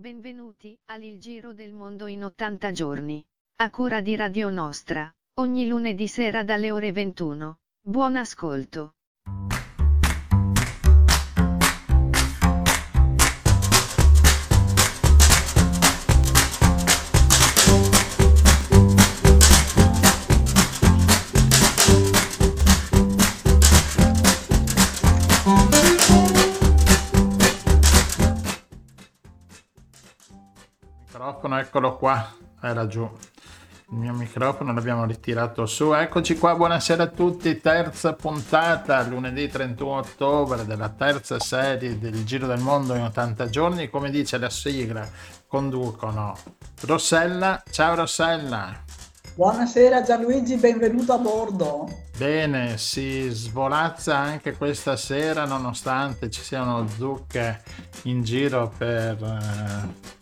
Benvenuti al Il Giro del Mondo in 80 giorni. A cura di Radio Nostra, ogni lunedì sera dalle ore 21. Buon ascolto. Microfono, eccolo qua, era giù. Il mio microfono l'abbiamo ritirato su. Eccoci qua, buonasera a tutti. Terza puntata, lunedì 31 ottobre, della terza serie del Giro del Mondo in 80 giorni. Come dice la sigla, conducono Rossella. Ciao Rossella. Buonasera Gianluigi, benvenuto a bordo. Bene, si svolazza anche questa sera nonostante ci siano zucche in giro per, eh,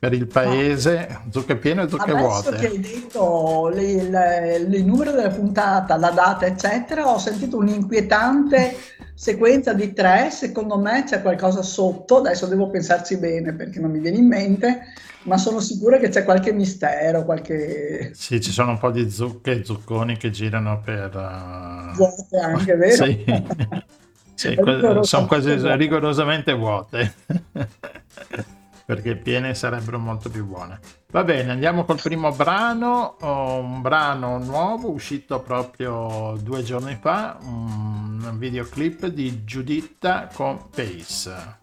per il paese, zucche piene e zucche Adesso vuote. che hai detto il numero della puntata, la data, eccetera, ho sentito un'inquietante sequenza di tre. Secondo me c'è qualcosa sotto. Adesso devo pensarci bene perché non mi viene in mente, ma sono sicura che c'è qualche mistero, qualche Sì, ci sono un po' di zucche e zucconi che girano per... eh, vuote anche, vero? Sì, Sì, sono quasi rigorosamente vuote. Perché piene sarebbero molto più buone. Va bene, andiamo col primo brano, un brano nuovo uscito proprio due giorni fa, un videoclip di Giuditta con Pace,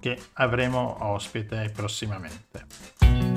che avremo ospite prossimamente.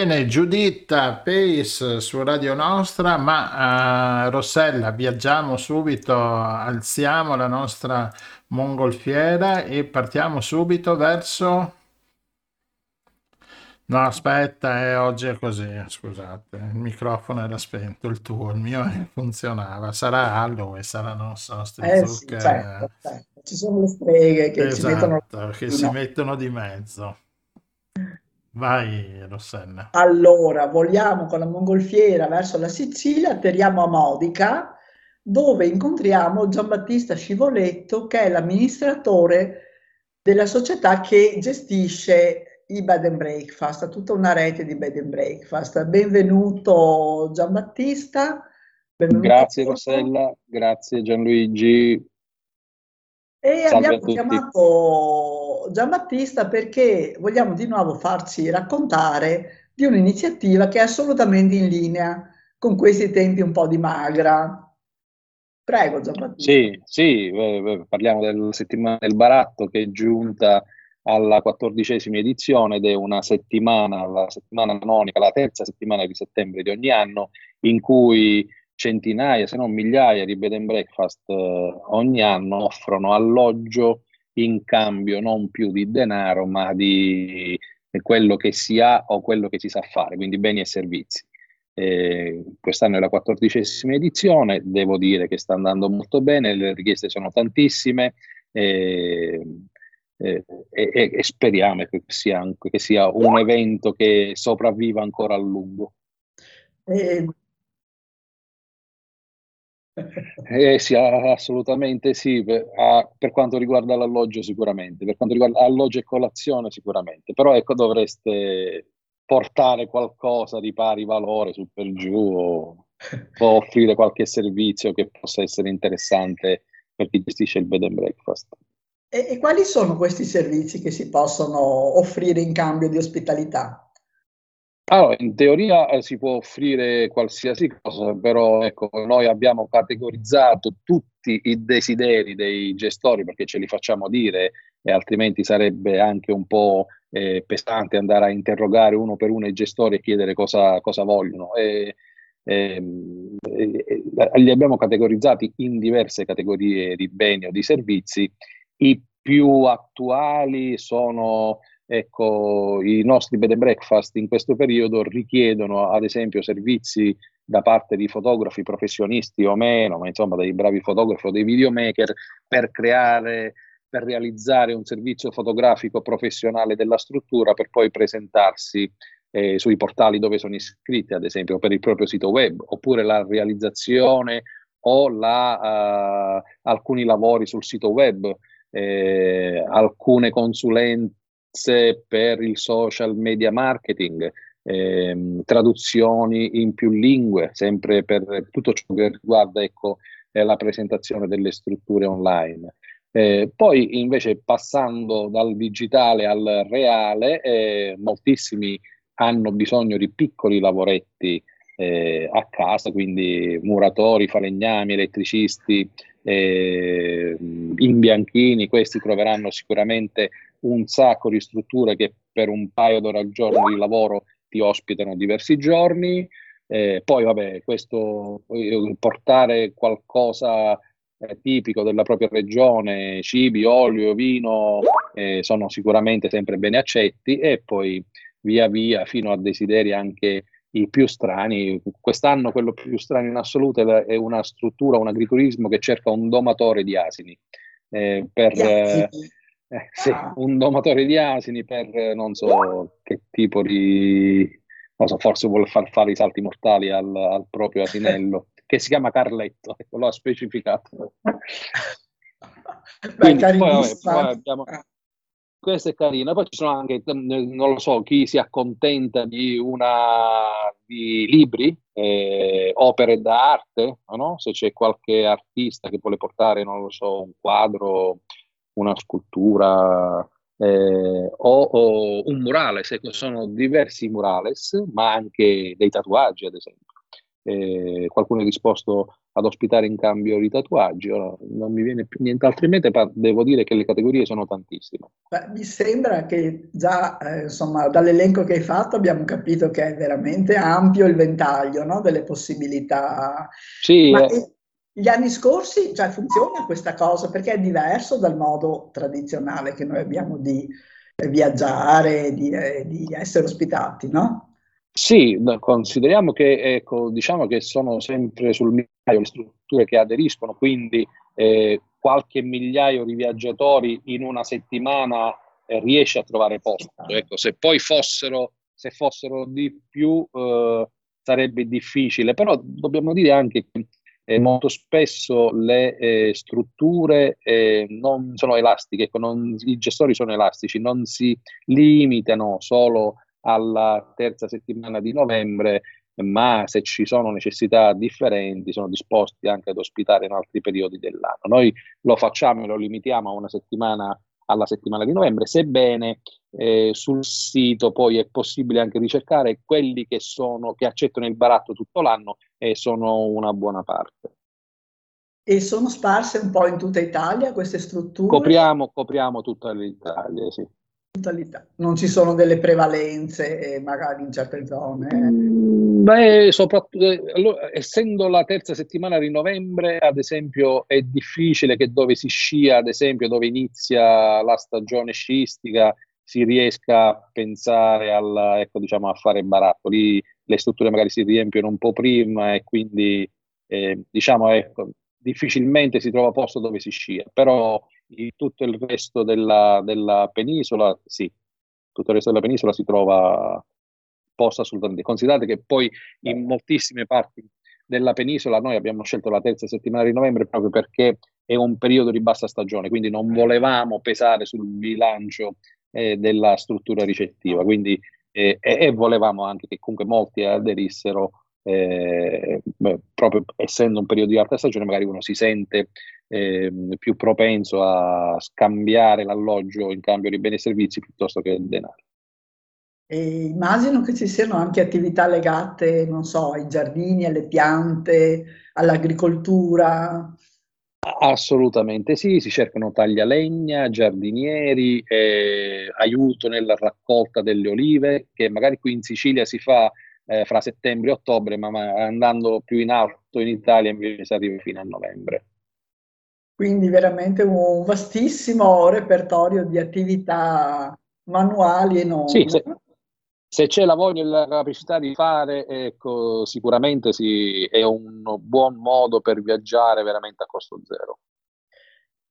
Bene, Giuditta Pace su Radio Nostra, ma eh, Rossella, viaggiamo subito, alziamo la nostra mongolfiera e partiamo subito verso... No, aspetta, eh, oggi è così, scusate, il microfono era spento, il tuo, il mio eh, funzionava. Sarà Halloween, saranno, non so, ste Eh sì, zucche... certo, certo. Ci sono le streghe che ci mettono Esatto, che si no. mettono di mezzo. Vai, Rossella. Allora, voliamo con la mongolfiera verso la Sicilia, atterriamo a Modica, dove incontriamo Giambattista Scivoletto, che è l'amministratore della società che gestisce i bed and breakfast, tutta una rete di bed and breakfast. Benvenuto Giambattista. Benvenuto grazie Rossella, grazie Gianluigi. E Salve abbiamo chiamato Giambattista perché vogliamo di nuovo farci raccontare di un'iniziativa che è assolutamente in linea con questi tempi un po' di magra. Prego Giambattista. Sì, sì, parliamo del settimana del baratto che è giunta alla quattordicesima edizione ed è una settimana, la settimana canonica, la terza settimana di settembre di ogni anno, in cui centinaia, se non migliaia di bed and breakfast eh, ogni anno offrono alloggio in cambio non più di denaro, ma di quello che si ha o quello che si sa fare, quindi beni e servizi. Eh, quest'anno è la quattordicesima edizione, devo dire che sta andando molto bene, le richieste sono tantissime eh, eh, e, e, speriamo che sia, che sia, un evento che sopravviva ancora a lungo. Eh, eh sì, assolutamente sì, per, quanto riguarda l'alloggio sicuramente, per quanto riguarda alloggio e colazione sicuramente, però ecco dovreste portare qualcosa di pari valore su per giù o, o offrire qualche servizio che possa essere interessante per chi gestisce il bed and breakfast. E, e quali sono questi servizi che si possono offrire in cambio di ospitalità? Allora, in teoria eh, si può offrire qualsiasi cosa, però ecco, noi abbiamo categorizzato tutti i desideri dei gestori perché ce li facciamo dire e altrimenti sarebbe anche un po' eh, pesante andare a interrogare uno per uno i gestori e chiedere cosa, cosa vogliono. E, ehm, e, e, li abbiamo categorizzati in diverse categorie di beni o di servizi. I più attuali sono ecco, i nostri bed and breakfast in questo periodo richiedono ad esempio servizi da parte di fotografi professionisti o meno, ma insomma dei bravi fotografi o dei videomaker per creare, per realizzare un servizio fotografico professionale della struttura per poi presentarsi eh, sui portali dove sono iscritti, ad esempio per il proprio sito web, oppure la realizzazione o la, uh, alcuni lavori sul sito web, eh, alcune consulenze per il social media marketing, ehm, traduzioni in più lingue, sempre per tutto ciò che riguarda ecco, eh, la presentazione delle strutture online. Eh, poi invece passando dal digitale al reale, eh, moltissimi hanno bisogno di piccoli lavoretti eh, a casa, quindi muratori, falegnami, elettricisti, eh, imbianchini, questi troveranno sicuramente un sacco di strutture che per un paio d'ore al giorno di lavoro ti ospitano diversi giorni. Eh, poi, vabbè, questo eh, portare qualcosa eh, tipico della propria regione, cibi, olio, vino, eh, sono sicuramente sempre bene accetti e poi via via fino a desideri anche i più strani. Quest'anno quello più strano in assoluto è una struttura, un agriturismo che cerca un domatore di asini. Eh, per, eh, eh, sì, ah. un domatore di asini per non so che tipo di... non so, forse vuole far fare i salti mortali al, al proprio asinello, che si chiama Carletto, ecco, lo ha specificato. Quindi, poi, vabbè, poi abbiamo, questo è carino. Poi ci sono anche, non lo so, chi si accontenta di una di libri, eh, opere d'arte, no? se c'è qualche artista che vuole portare, non lo so, un quadro una scultura eh, o, o, un murale, se sono diversi murales, ma anche dei tatuaggi, ad esempio. Eh, qualcuno è disposto ad ospitare in cambio di tatuaggi, ora non mi viene più nient'altro in mente, ma devo dire che le categorie sono tantissime. Beh, mi sembra che già eh, insomma, dall'elenco che hai fatto abbiamo capito che è veramente ampio il ventaglio no? delle possibilità. Sì, ma, eh, gli anni scorsi cioè, funziona questa cosa perché è diverso dal modo tradizionale che noi abbiamo di viaggiare, di, eh, di essere ospitati, no? Sì, consideriamo che ecco, diciamo che sono sempre sul migliaio le strutture che aderiscono, quindi eh, qualche migliaio di viaggiatori in una settimana eh, riesce a trovare posto. Ecco, se poi fossero, se fossero di più eh, sarebbe difficile, però dobbiamo dire anche che eh, molto spesso le eh, strutture eh, non sono elastiche, ecco, non, i gestori sono elastici, non si limitano solo alla terza settimana di novembre, ma se ci sono necessità differenti sono disposti anche ad ospitare in altri periodi dell'anno. Noi lo facciamo e lo limitiamo a una settimana alla settimana di novembre, sebbene eh, sul sito poi è possibile anche ricercare quelli che, sono, che accettano il baratto tutto l'anno e sono una buona parte. E sono sparse un po' in tutta Italia queste strutture? Copriamo, copriamo tutta l'Italia, sì. Non ci sono delle prevalenze eh, magari in certe zone? Mm, beh, soprattutto, eh, allora, essendo la terza settimana di novembre, ad esempio, è difficile che dove si scia, ad esempio, dove inizia la stagione sciistica, si riesca a pensare al, ecco, diciamo, a fare barattoli. Le strutture magari si riempiono un po' prima e quindi, eh, diciamo, ecco, difficilmente si trova posto dove si scia, però in tutto il resto della, della, penisola, sì, tutto il resto della penisola si trova posto assolutamente. Considerate che poi in moltissime parti della penisola noi abbiamo scelto la terza settimana di novembre proprio perché è un periodo di bassa stagione, quindi non volevamo pesare sul bilancio eh, della struttura ricettiva, quindi, eh, e, e volevamo anche che comunque molti aderissero eh, proprio essendo un periodo di alta stagione, magari uno si sente eh, più propenso a scambiare l'alloggio in cambio di beni e servizi piuttosto che il denaro. E immagino che ci siano anche attività legate, non so, ai giardini, alle piante, all'agricoltura. Assolutamente sì, si cercano taglialegna, giardinieri, eh, aiuto nella raccolta delle olive, che magari qui in Sicilia si fa eh, fra settembre e ottobre, ma, ma, andando più in alto in Italia invece si arriva fino a novembre. Quindi veramente un vastissimo repertorio di attività manuali e non. Sì, se, se c'è la voglia e la capacità di fare, ecco, sicuramente sì, è un buon modo per viaggiare veramente a costo zero.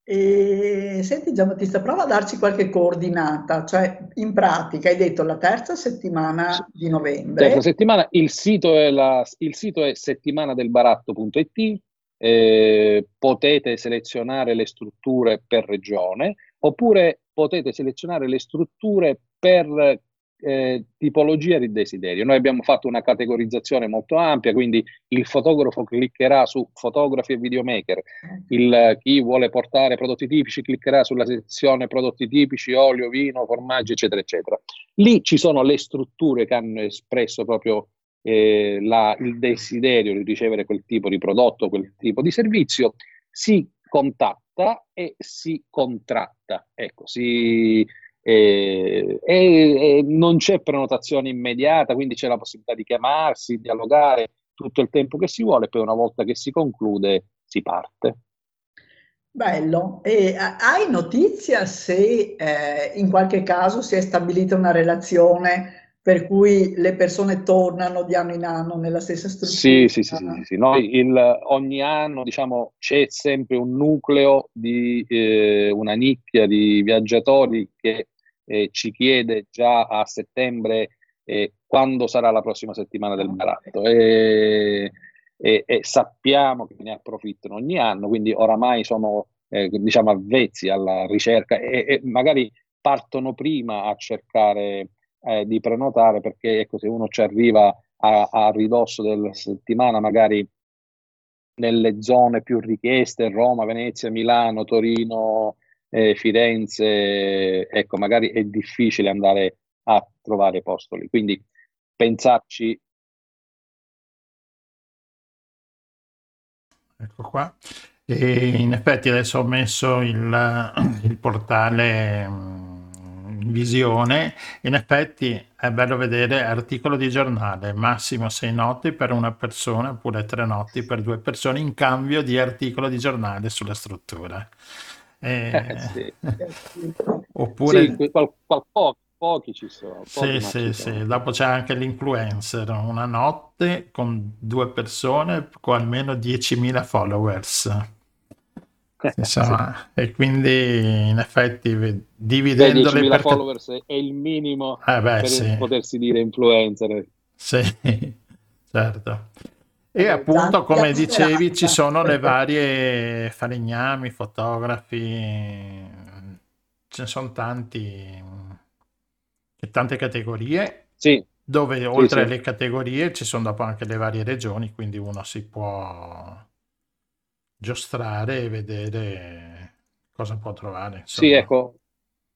E, senti Giambattista, prova a darci qualche coordinata, cioè in pratica hai detto la terza settimana di novembre. Terza settimana, il sito è, la, il sito è settimanadelbaratto.it, eh, potete selezionare le strutture per regione oppure potete selezionare le strutture per eh, tipologia di desiderio. Noi abbiamo fatto una categorizzazione molto ampia, quindi il fotografo cliccherà su fotografi e videomaker, il, chi vuole portare prodotti tipici cliccherà sulla sezione prodotti tipici, olio, vino, formaggi, eccetera, eccetera. Lì ci sono le strutture che hanno espresso proprio eh, la, il desiderio di ricevere quel tipo di prodotto, quel tipo di servizio, si contatta e si contratta. Ecco, si e, e, e, non c'è prenotazione immediata, quindi c'è la possibilità di chiamarsi, dialogare tutto il tempo che si vuole, poi una volta che si conclude si parte. Bello. E hai notizia se eh, in qualche caso si è stabilita una relazione per cui le persone tornano di anno in anno nella stessa struttura? Sì, sì, sì, sì, sì. Noi il, ogni anno diciamo, c'è sempre un nucleo di eh, una nicchia di viaggiatori che eh, ci chiede già a settembre eh, quando sarà la prossima settimana del baratto e, e, e, sappiamo che ne approfittano ogni anno, quindi oramai sono eh, diciamo avvezzi alla ricerca e, e, magari partono prima a cercare eh, di prenotare perché ecco, se uno ci arriva a, a ridosso della settimana magari nelle zone più richieste, Roma, Venezia, Milano, Torino, eh, Firenze, ecco, magari è difficile andare a trovare posto lì. Quindi pensarci. Ecco qua. E in effetti adesso ho messo il, il portale mm, visione. In effetti è bello vedere articolo di giornale, massimo sei notti per una persona oppure tre notti per due persone in cambio di articolo di giornale sulla struttura. Eh, eh, sì. Oppure... Sì, qual, qual, pochi, pochi ci sono. Pochi sì, sì, sì. Dopo c'è anche l'influencer, una notte con due persone con almeno 10.000 followers. Insomma, sì. e quindi in effetti dividendo le per... followers è il minimo eh beh, per sì. potersi dire influencer. Sì, certo. E appunto, come dicevi, ci sono le varie falegnami, fotografi, ce ne sono tanti, e tante categorie, Sì, dove oltre sì. alle categorie ci sono dopo anche le varie regioni, quindi uno si può giostrare e vedere cosa può trovare. Sì, insomma. ecco,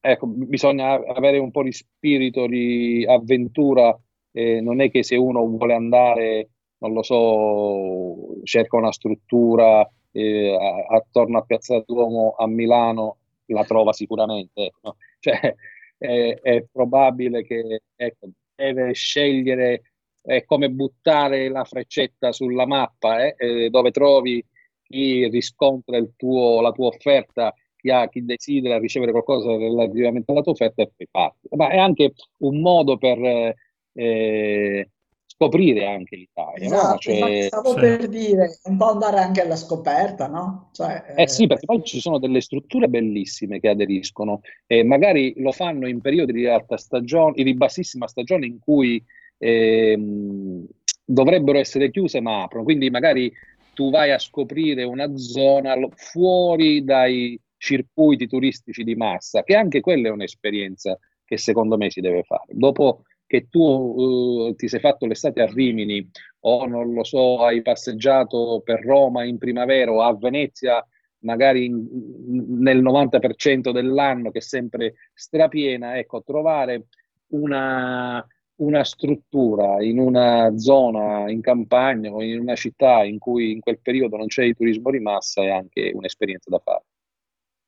ecco, bisogna avere un po' di spirito di avventura. eh, non è che se uno vuole andare, non lo so, cerca una struttura eh, attorno a Piazza Duomo a Milano, la trova sicuramente. ecco. Cioè, è, è probabile che ecco, deve scegliere, è come buttare la freccetta sulla mappa, eh, dove trovi chi riscontra il tuo, la tua offerta chi, ha, chi desidera ricevere qualcosa relativamente alla tua offerta e poi parti. Ma è anche un modo per eh, eh, scoprire anche l'Italia, no? Esatto, Cioè, infatti stavo sì. per dire, un po' andare anche alla scoperta, no? Cioè, Eh sì, perché poi ci sono delle strutture bellissime che aderiscono e magari lo fanno in periodi di alta stagione, di bassissima stagione in cui ehm, dovrebbero essere chiuse ma aprono. Quindi magari tu vai a scoprire una zona fuori dai circuiti turistici di massa, che anche quella è un'esperienza che secondo me si deve fare. Dopo che tu eh, ti sei fatto l'estate a Rimini o non lo so, hai passeggiato per Roma in primavera o a Venezia magari in- nel 90% dell'anno che è sempre strapiena, ecco, trovare una, una struttura in una zona in campagna o in una città in cui in quel periodo non c'è il turismo di massa è anche un'esperienza da fare.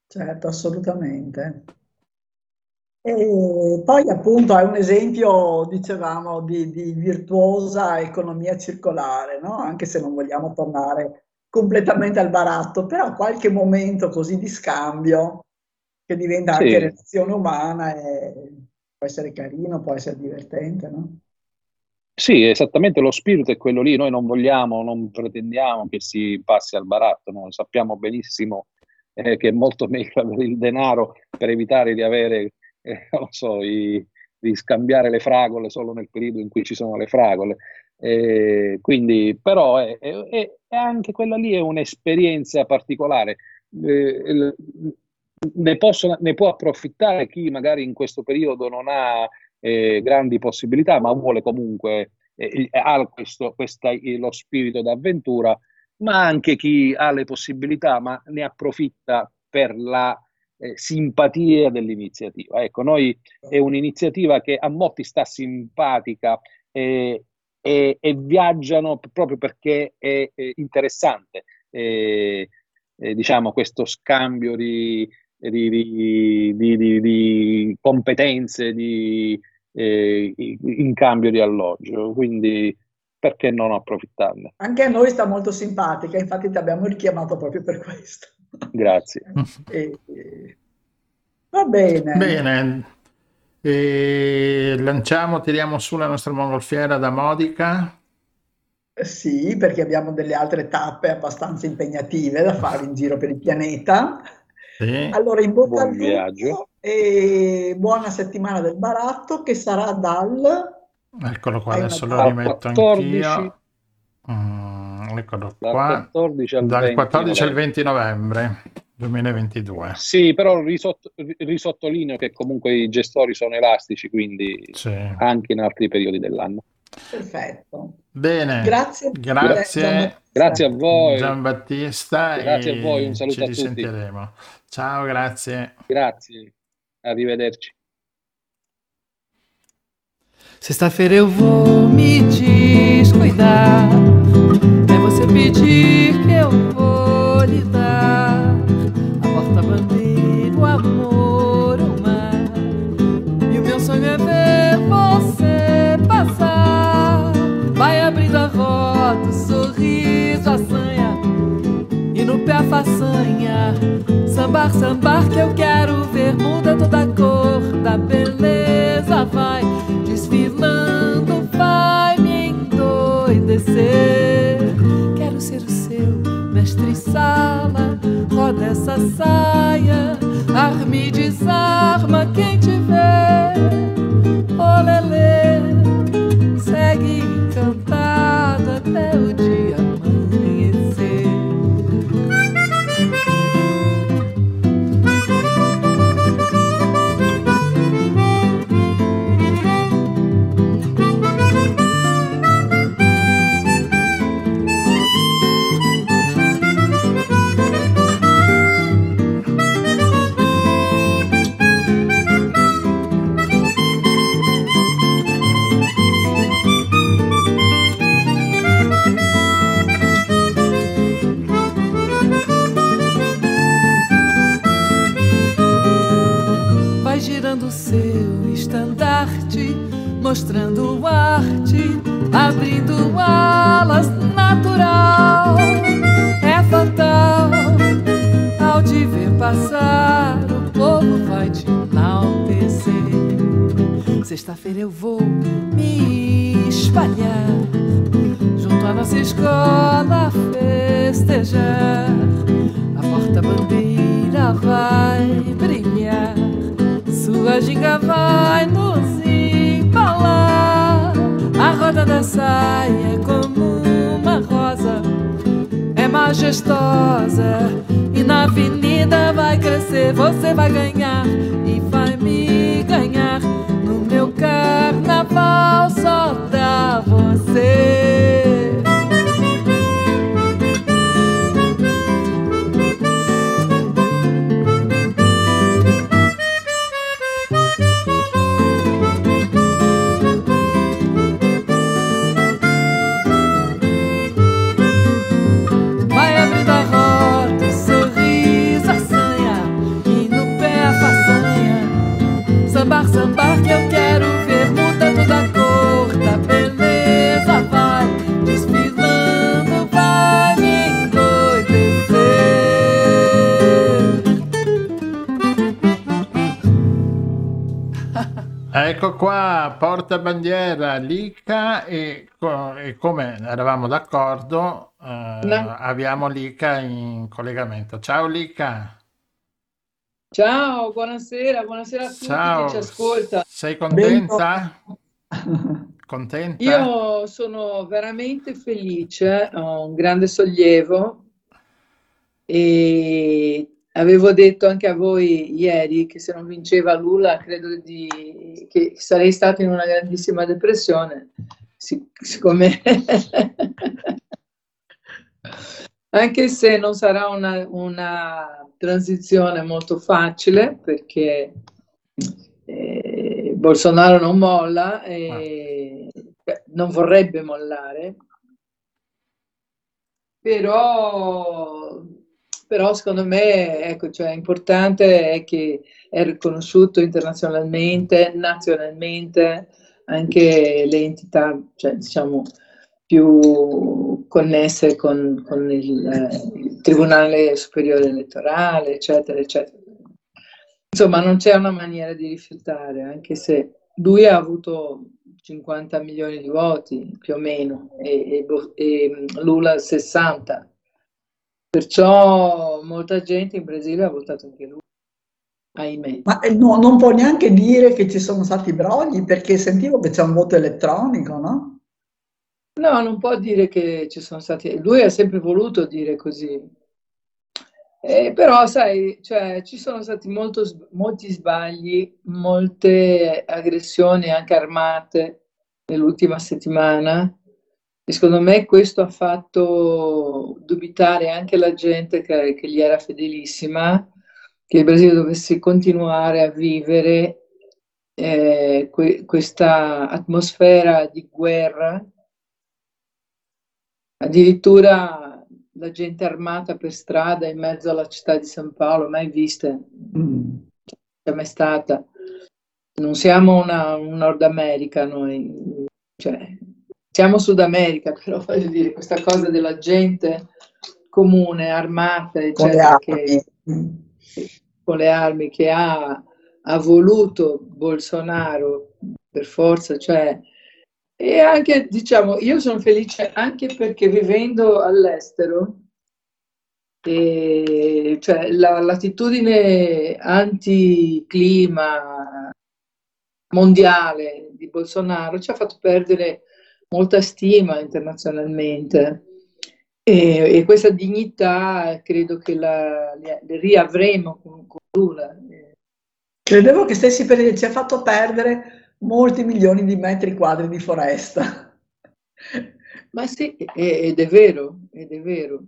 Certo, assolutamente. E poi appunto è un esempio, dicevamo, di, di virtuosa economia circolare, no? Anche se non vogliamo tornare completamente al baratto, però qualche momento così di scambio che diventa Sì. anche relazione umana e può essere carino, può essere divertente, no? Sì, esattamente lo spirito è quello lì, noi non vogliamo, non pretendiamo che si passi al baratto, no? Sappiamo benissimo eh, che è molto meglio avere il denaro per evitare di avere, eh, non so, i- di scambiare le fragole solo nel periodo in cui ci sono le fragole. Eh, quindi, però, è, è- è- anche quella lì è un'esperienza particolare. Eh, ne possono- ne può approfittare chi magari in questo periodo non ha eh, grandi possibilità, ma vuole comunque, eh, ha questo, questa, eh, lo spirito d'avventura, ma anche chi ha le possibilità, ma ne approfitta per la eh, simpatia dell'iniziativa. Ecco, noi è un'iniziativa che a molti sta simpatica eh, e, viaggiano proprio perché è, è interessante, eh, eh, diciamo, questo scambio di, di, di- di- di- di competenze di, eh, in cambio di alloggio. Quindi perché non approfittarne? Anche a noi sta molto simpatica, infatti ti abbiamo richiamato proprio per questo. Grazie. E- e- Va bene. Bene, e lanciamo, tiriamo su la nostra mongolfiera da Modica. Sì, perché abbiamo delle altre tappe abbastanza impegnative da fare in giro per il pianeta. Sì. Allora, in bocca Buon al viaggio. lupo e buona settimana del baratto che sarà dal... Eccolo qua, adesso lo rimetto 14. anch'io. Mm, eccolo Dal qua, 14 al dal 20 14 al novembre. 20 novembre 2022. Sì, però risott- risottolineo che comunque i gestori sono elastici, quindi Sì. anche in altri periodi dell'anno. Perfetto. Bene, Grazie. grazie. Grazie a voi, Giambattista Grazie e a voi, un saluto ci a tutti. risentiremo. Ciao, grazie. grazie, arrivederci. Sexta-feira eu vou me descuidar. É você pedir que eu façanha. Sambar, sambar, que eu quero ver. Muda toda a cor da beleza. Vai desfilando, vai me endoidecer. Quero ser o seu mestre sala. Roda essa saia, arme e desarma quem vê. Olelê, segue encantado até o dia mostrando arte, abrindo alas natural. É fatal ao te ver passar, o povo vai te enaltecer. Sexta-feira eu vou me espalhar junto à nossa escola festejar. A porta-bandeira vai brilhar, sua ginga vai nos embalar. A roda da saia é como uma rosa, é majestosa e na avenida vai crescer. Você vai ganhar e vai me ganhar no meu carnaval só dá você. Qua, portabandiera Lica e, co- e come eravamo d'accordo, eh, No. abbiamo Lica in collegamento. Ciao Lica, Ciao, buonasera, buonasera a tutti ciao, ci ascolta. sei contenta? Contenta? Io sono veramente felice, ho un grande sollievo e avevo detto anche a voi ieri che se non vinceva Lula credo di, che sarei stato in una grandissima depressione, Sic- siccome anche se non sarà una, una transizione molto facile perché eh, Bolsonaro non molla e beh, non vorrebbe mollare, però, però secondo me ecco, cioè, importante è che è riconosciuto internazionalmente, nazionalmente, anche le entità, cioè, diciamo, più connesse con, con il, eh, il Tribunale Superiore Elettorale, eccetera, eccetera. Insomma, non c'è una maniera di rifiutare, anche se lui ha avuto 50 milioni di voti più o meno e, e Bo- e Lula 60. Perciò molta gente in Brasile ha votato anche lui, ahimè. Ma eh, no, non può neanche dire che ci sono stati brogli perché sentivo che c'è un voto elettronico, no? No, non può dire che ci sono stati. Lui ha sempre voluto dire così. Eh, però, sai, cioè, ci sono stati molto molti sbagli, molte aggressioni anche armate nell'ultima settimana. E secondo me questo ha fatto dubitare anche la gente che, che gli era fedelissima, che il Brasile dovesse continuare a vivere eh, que- questa atmosfera di guerra Addirittura la gente armata per strada in mezzo alla città di San Paolo, mai Mm. c'è mai stata. Non siamo una, un Nord America noi, cioè, siamo Sud America, però voglio dire, questa cosa della gente comune, armata, Con le eccetera, che, armi. Mm. con le armi che ha, ha voluto Bolsonaro per forza, cioè, e anche, diciamo, io sono felice anche perché vivendo all'estero, e, cioè, la l'attitudine anticlima mondiale di Bolsonaro ci ha fatto perdere molta stima internazionalmente e, e questa dignità credo che la, la riavremo con, con Lula. Credevo che stessi per dire ci ha fatto perdere molti milioni di metri quadri di foresta. Ma sì, e- ed è vero, ed è vero.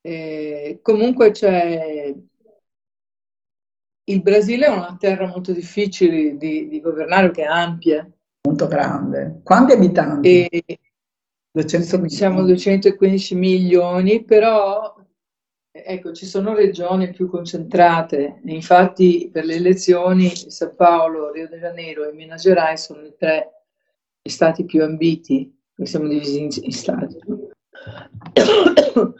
Eh, comunque c'è... Il Brasile è una terra molto difficile di, di governare perché è ampia Molto grande. Quanti abitanti? e 200 siamo milioni. 215 milioni, però ecco, ci sono regioni più concentrate. Infatti per le elezioni San Paolo, Rio de Janeiro e Minas Gerais sono le tre stati più ambiti, siamo divisi in, in stati.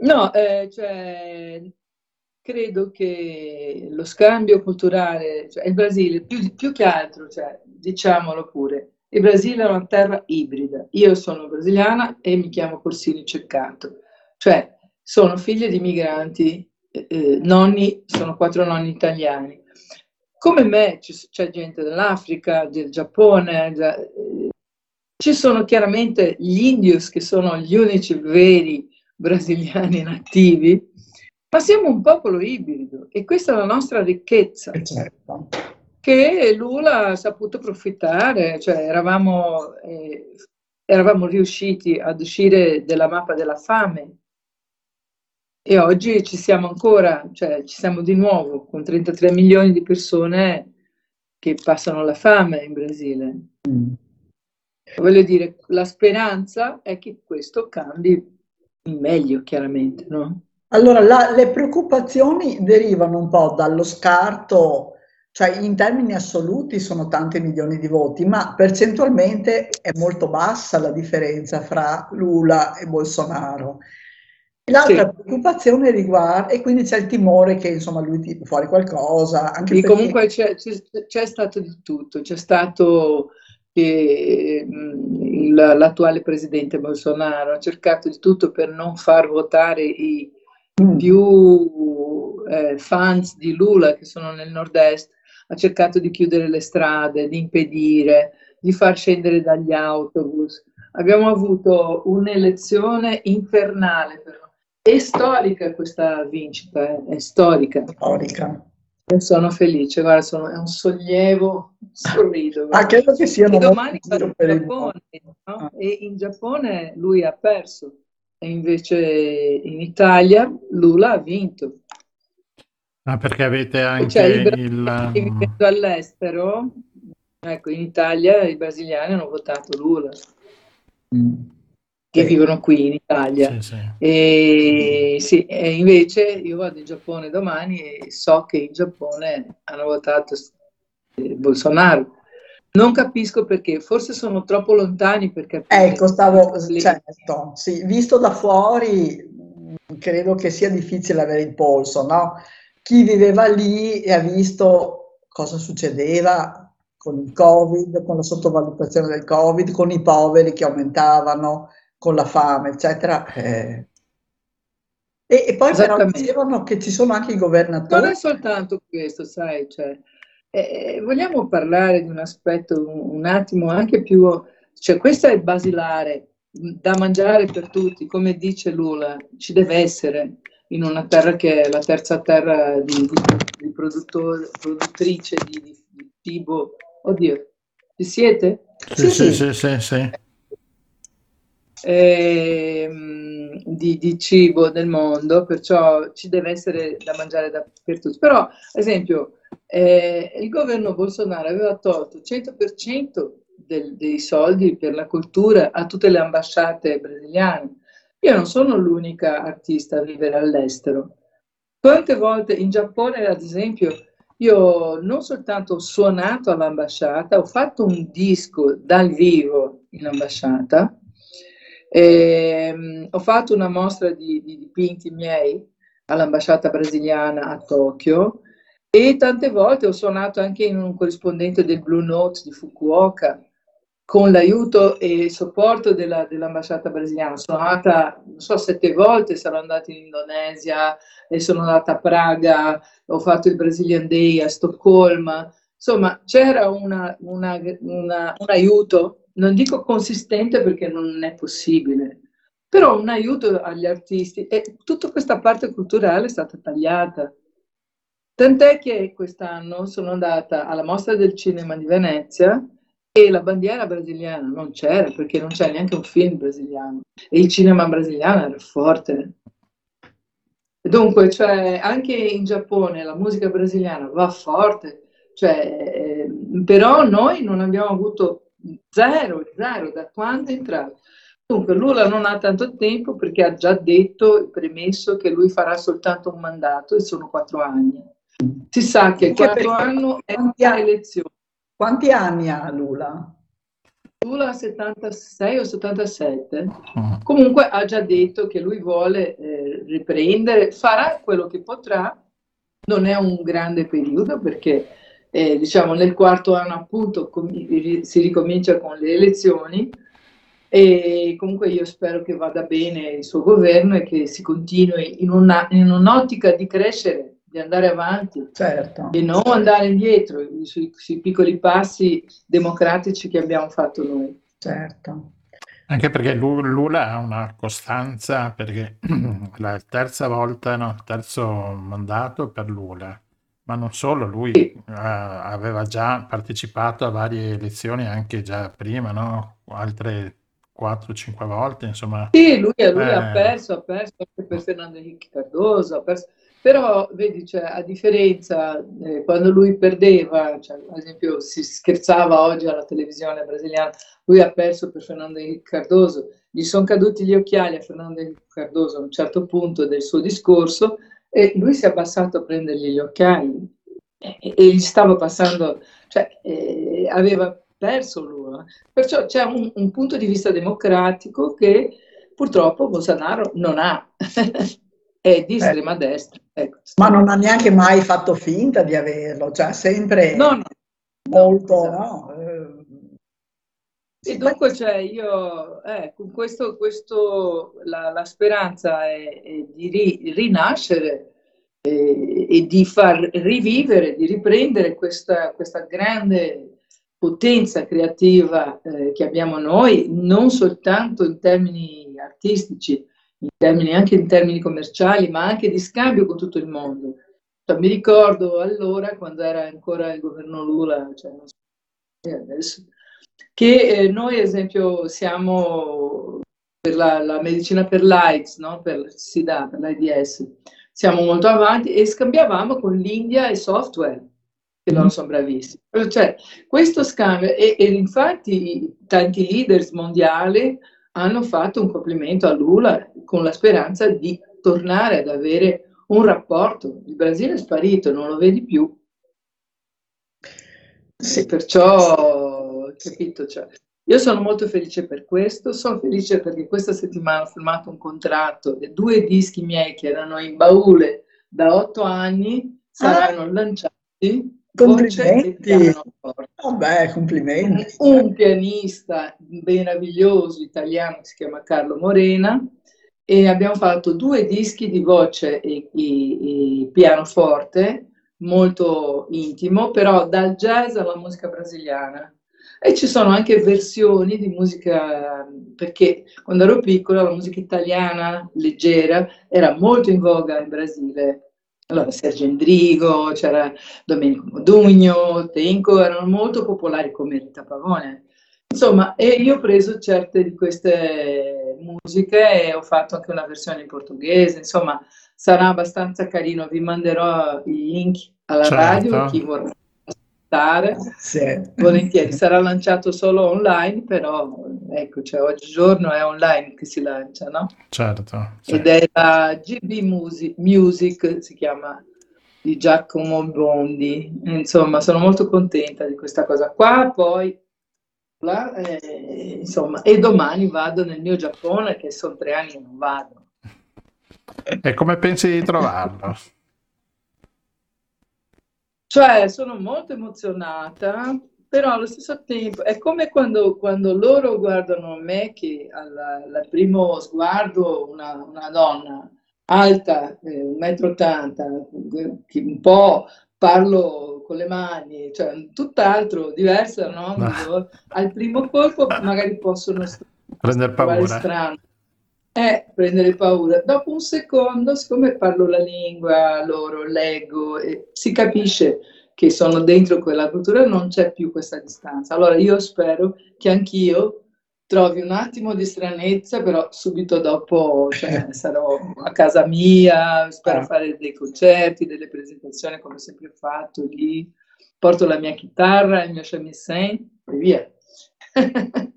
No, eh, cioè, credo che lo scambio culturale, cioè il Brasile, più, più che altro, cioè, diciamolo pure, il Brasile è una terra ibrida. Io sono brasiliana e mi chiamo Corsini Ceccato, cioè sono figlia di migranti, eh, eh nonni, sono quattro nonni italiani. Come me c'è gente dell'Africa, del Giappone, eh, ci sono chiaramente gli indios che sono gli unici veri brasiliani nativi, ma siamo un popolo ibrido e questa è la nostra ricchezza. Certo. Che Lula ha saputo approfittare, cioè eravamo, eh, eravamo riusciti ad uscire dalla mappa della fame e oggi ci siamo ancora, cioè ci siamo di nuovo con 33 milioni di persone che passano la fame in Brasile. Mm. Voglio dire, la speranza è che questo cambi in meglio, chiaramente, no? Allora, la, le preoccupazioni derivano un po' dallo scarto, cioè in termini assoluti sono tanti milioni di voti, ma percentualmente è molto bassa la differenza fra Lula e Bolsonaro. L'altra sì. preoccupazione riguarda, e quindi c'è il timore che insomma lui tiri fuori qualcosa. Anche perché... Comunque c'è, c'è, c'è, stato di tutto, c'è stato che mm, l'attuale presidente Bolsonaro ha cercato di tutto per non far votare i. più eh, fans di Lula che sono nel nord-est, ha cercato di chiudere le strade, di impedire, di far scendere dagli autobus. Abbiamo avuto un'elezione infernale però è storica questa vincita, eh, è storica. Storica. Io sono felice, guarda, sono, è un sollievo, sorrido. Ah, credo che sia e domani sarà in Giappone, no? ah. e in Giappone lui ha perso, e invece in Italia Lula ha vinto. Ah, perché avete anche cioè, il... il... Vivendo all'estero, ecco, in Italia i brasiliani hanno votato Lula. Mm che vivono qui in Italia. Sì, sì. E, sì, e invece io vado in Giappone domani e so che in Giappone hanno votato Bolsonaro. Non capisco perché, forse sono troppo lontani per capire. Ecco, stavo, certo, sì, visto da fuori credo che sia difficile avere il polso, no? Chi viveva lì e ha visto cosa succedeva con il Covid, con la sottovalutazione del Covid, con i poveri che aumentavano, con la fame, eccetera. Eh. E, e, poi però dicevano che ci sono anche i governatori. Non è soltanto questo, sai, cioè, eh, vogliamo parlare di un aspetto un, attimo anche più, cioè questo è il basilare, da mangiare per tutti, come dice Lula, ci deve essere in una terra che è la terza terra di, di, di produttrice di, di, cibo. Oddio, ci siete? Sì, sì, sì, sì. sì eh, di, di, cibo del mondo, perciò ci deve essere da mangiare da, per tutti. Però, ad esempio, eh, il governo Bolsonaro aveva tolto il 100% del, dei soldi per la cultura a tutte le ambasciate brasiliane. Io non sono l'unica artista a vivere all'estero. Quante volte in Giappone, ad esempio, io non soltanto ho suonato all'ambasciata, ho fatto un disco dal vivo in ambasciata, e, ho fatto una mostra di, di dipinti miei all'ambasciata brasiliana a Tokyo e tante volte ho suonato anche in un corrispondente del Blue Note di Fukuoka con l'aiuto e il supporto della, dell'ambasciata brasiliana. Sono andata, non so, sette volte, sarò andata in Indonesia sono andata a Praga, ho fatto il Brazilian Day a Stoccolma. Insomma, c'era una, una, una, un aiuto non dico consistente perché non è possibile, però un aiuto agli artisti e tutta questa parte culturale è stata tagliata. Tant'è che quest'anno sono andata alla mostra del cinema di Venezia e la bandiera brasiliana non c'era perché non c'è neanche un film brasiliano e il cinema brasiliano era forte. Dunque, cioè, anche in Giappone la musica brasiliana va forte, cioè, eh, però noi non abbiamo avuto Zero, zero, da quando è entrato. Dunque, Lula non ha tanto tempo perché ha già detto, premesso, che lui farà soltanto un mandato e sono quattro anni. Si sa che il quarto anno è una elezione. Quanti anni ha Lula? Lula 76 o 77. Mm. Comunque ha già detto che lui vuole eh, riprendere, farà quello che potrà, non è un grande periodo perché eh, diciamo nel quarto anno appunto com- si ricomincia con le elezioni e comunque io spero che vada bene il suo governo e che si continui in, una, in un'ottica di crescere, di andare avanti Certo. e non andare indietro sui, sui piccoli passi democratici che abbiamo fatto noi. Certo. Anche perché Lu- Lula ha una costanza, perché la terza volta, no, il terzo mandato per Lula, ma non solo, lui Sì. eh, aveva già partecipato a varie elezioni anche già prima, no? Altre 4-5 volte, insomma. Sì, lui, lui ha Eh. perso, ha perso anche per Fernando Henrique Cardoso, ha perso- però vedi, cioè, a differenza, eh, quando lui perdeva, cioè, ad esempio si scherzava oggi alla televisione brasiliana, lui ha perso per Fernando Henrique Cardoso, gli sono caduti gli occhiali a Fernando Henrique Cardoso a un certo punto del suo discorso e lui si è abbassato a prendergli gli occhiali e, e gli stava passando, cioè eh, aveva perso lui. Perciò c'è un, un punto di vista democratico che purtroppo Bolsonaro non ha, è di estrema destra. ecco. Ma non ha neanche mai fatto finta di averlo, cioè sempre No, no. molto, esatto. no? Eh, E dunque, cioè, io, eh, con questo, questo la, la speranza è, è di ri- rinascere eh, e di far rivivere, di riprendere questa, questa grande potenza creativa eh, che abbiamo noi, non soltanto in termini artistici, in termini, anche in termini commerciali, ma anche di scambio con tutto il mondo. Cioè, mi ricordo allora, quando era ancora il governo Lula, cioè, so, adesso, che eh, noi, ad esempio, siamo per la, la medicina per l'AIDS, no? per SIDA, per l'AIDS, siamo molto avanti e scambiavamo con l'India e software, che loro sono bravissimi. Cioè, questo scambio, e, e infatti tanti leaders mondiali hanno fatto un complimento a Lula con la speranza di tornare ad avere un rapporto. Il Brasile è sparito, non lo vedi più. sì. Perciò, capito, cioè, io sono molto felice per questo, sono felice perché questa settimana ho firmato un contratto e due dischi miei che erano in baule da otto anni saranno lanciati. voce e Complimenti. Vabbè, complimenti. Un pianista meraviglioso italiano che si chiama Carlo Morena e abbiamo fatto due dischi di voce e, e- e pianoforte molto intimo, però dal jazz alla musica brasiliana. E ci sono anche versioni di musica, perché quando ero piccola la musica italiana leggera era molto in voga in Brasile. Allora Sergio Endrigo, c'era Domenico Modugno, Tenco, erano molto popolari come Rita Pavone. Insomma, e io ho preso certe di queste musiche e ho fatto anche una versione in portoghese, insomma, sarà abbastanza carino. Vi manderò il link alla Certo. radio, chi vorrà ascoltare, Sì. volentieri. Sarà lanciato solo online, però ecco, cioè, oggigiorno è online che si lancia, no? Certo, sì. Ed è la GB Music, Music, si chiama, di Giacomo Bondi. Insomma, sono molto contenta di questa cosa qua. Poi, eh, insomma, e domani vado nel mio Giappone, che sono tre anni che non vado. E come pensi di trovarlo? Cioè, sono molto emozionata, però allo stesso tempo è come quando, quando loro guardano me, che al, primo sguardo una, una donna alta, eh, 1,80 m, un po' parlo con le mani, cioè tutt'altro, diversa, no? No. Al primo colpo magari possono Prendere paura. strano. Eh, prendere paura. Dopo un secondo, siccome parlo la lingua loro, leggo, e si capisce che sono dentro quella cultura, non c'è più questa distanza. Allora io spero che anch'io trovi un attimo di stranezza, però subito dopo cioè, sarò a casa mia, spero Ah. fare dei concerti, delle presentazioni come ho sempre fatto lì, porto la mia chitarra, il mio shamisen e via.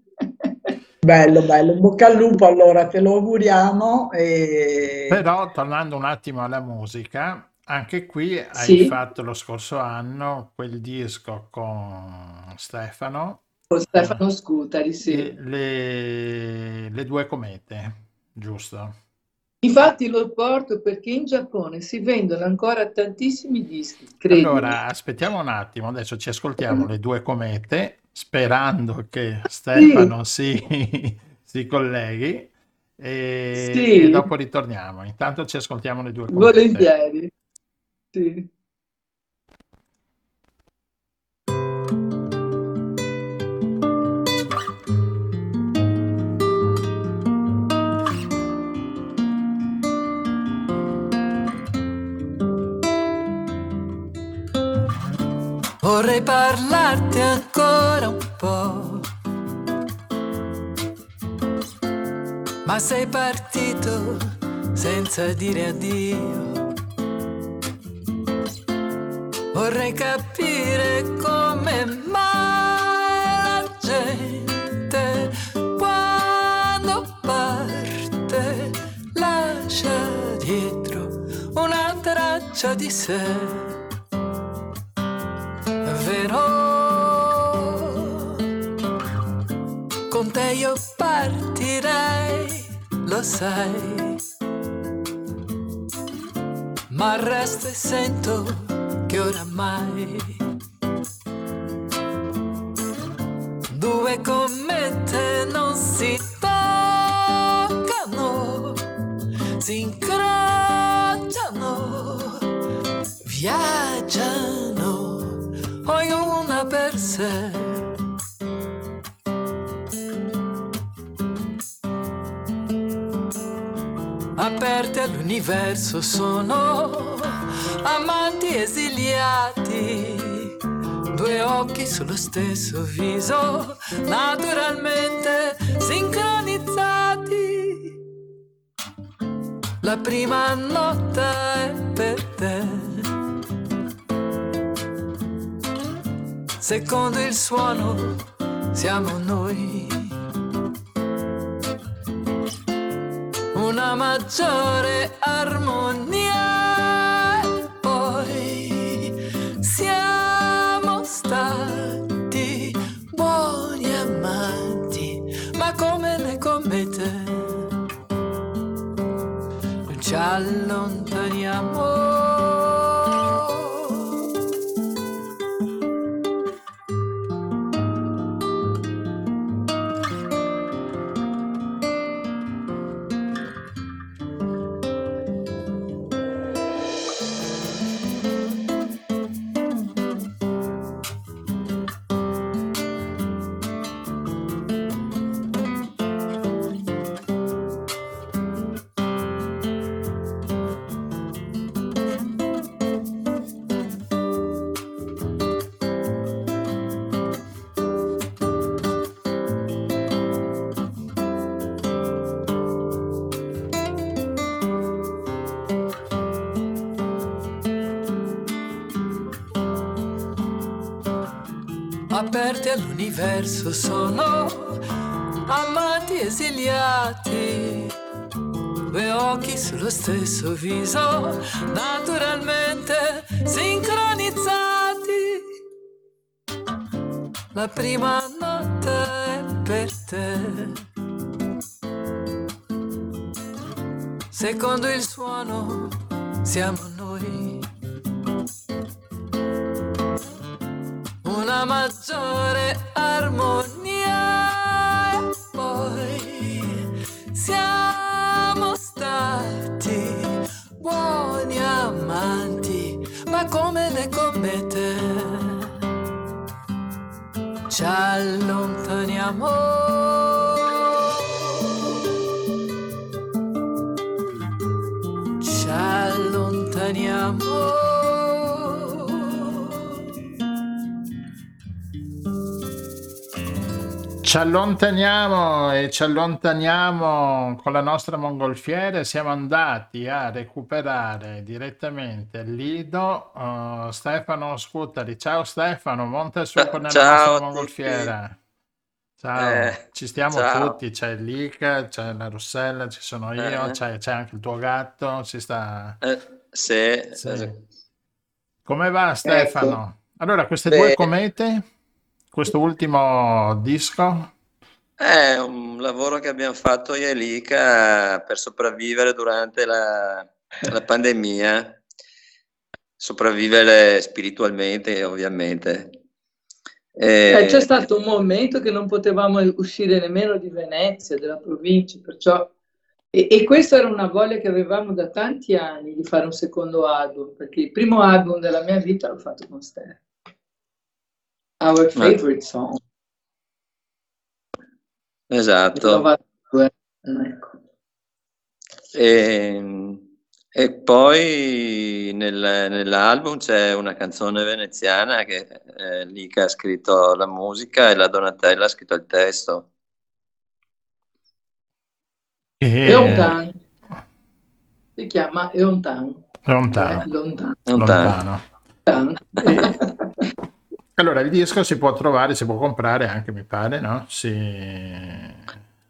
Bello, bello. Bocca al lupo, allora te lo auguriamo. E... Però tornando un attimo alla musica, anche qui hai Sì. fatto lo scorso anno quel disco con Stefano Stefano Scutari, sì. Le, le due comete, giusto? Infatti lo porto perché in Giappone si vendono ancora tantissimi dischi, credimi. Allora, aspettiamo un attimo, adesso ci ascoltiamo le due comete, sperando che Stefano si, si colleghi e, Sì. e dopo ritorniamo. Intanto ci ascoltiamo le due comete. Volentieri. Sì. Vorrei parlarti ancora un po'. Ma sei partito senza dire addio. Vorrei capire come mai la gente quando parte lascia dietro una traccia di sé. Vero, con te io partirei, lo sai. Ma resto e sento che oramai due comete sé. Aperte all'universo sono amanti esiliati, due occhi sullo stesso viso, naturalmente sincronizzati. La prima nota è per Secondo il suono siamo noi. Una maggiore armonia. Poi siamo stati buoni amanti, ma come le comete ci allontaniamo. All'universo sono amanti esiliati, due occhi sullo stesso viso, naturalmente sincronizzati. La prima notte è per te. Secondo il suono siamo allontaniamo. Ci allontaniamo e ci allontaniamo con la nostra mongolfiere. Siamo andati a recuperare direttamente il lido eh, Stefano Scutari. Ciao Stefano, monta su con la Ciao nostra mongolfiera. Ciao, Eh, ci stiamo ciao. tutti. C'è il Lick, c'è la Rossella, ci sono io, Eh. c'è, c'è anche il tuo gatto. Si sta... Eh, sì, Sì. eh, Come va Stefano? Allora, queste Beh. due comete, questo ultimo disco? È un lavoro che abbiamo fatto io e Lica per sopravvivere durante la, la pandemia, sopravvivere spiritualmente ovviamente. Eh, E- c'è stato un momento che non potevamo uscire nemmeno di Venezia, della provincia, perciò... E, e questa era una voglia che avevamo da tanti anni di fare un secondo album, perché il primo album della mia vita l'ho fatto con Steph. Our favorite song. Esatto. 92. Ecco. E, e poi nel- nell'album c'è una canzone veneziana che eh, Lica ha scritto la musica e la Donatella ha scritto il testo. Che Eontan. Si chiama Eontan. lontano. Eh, lontano. Lontano. lontano. Lontano. Allora, il disco si può trovare, si può comprare anche, mi pare, no? Si...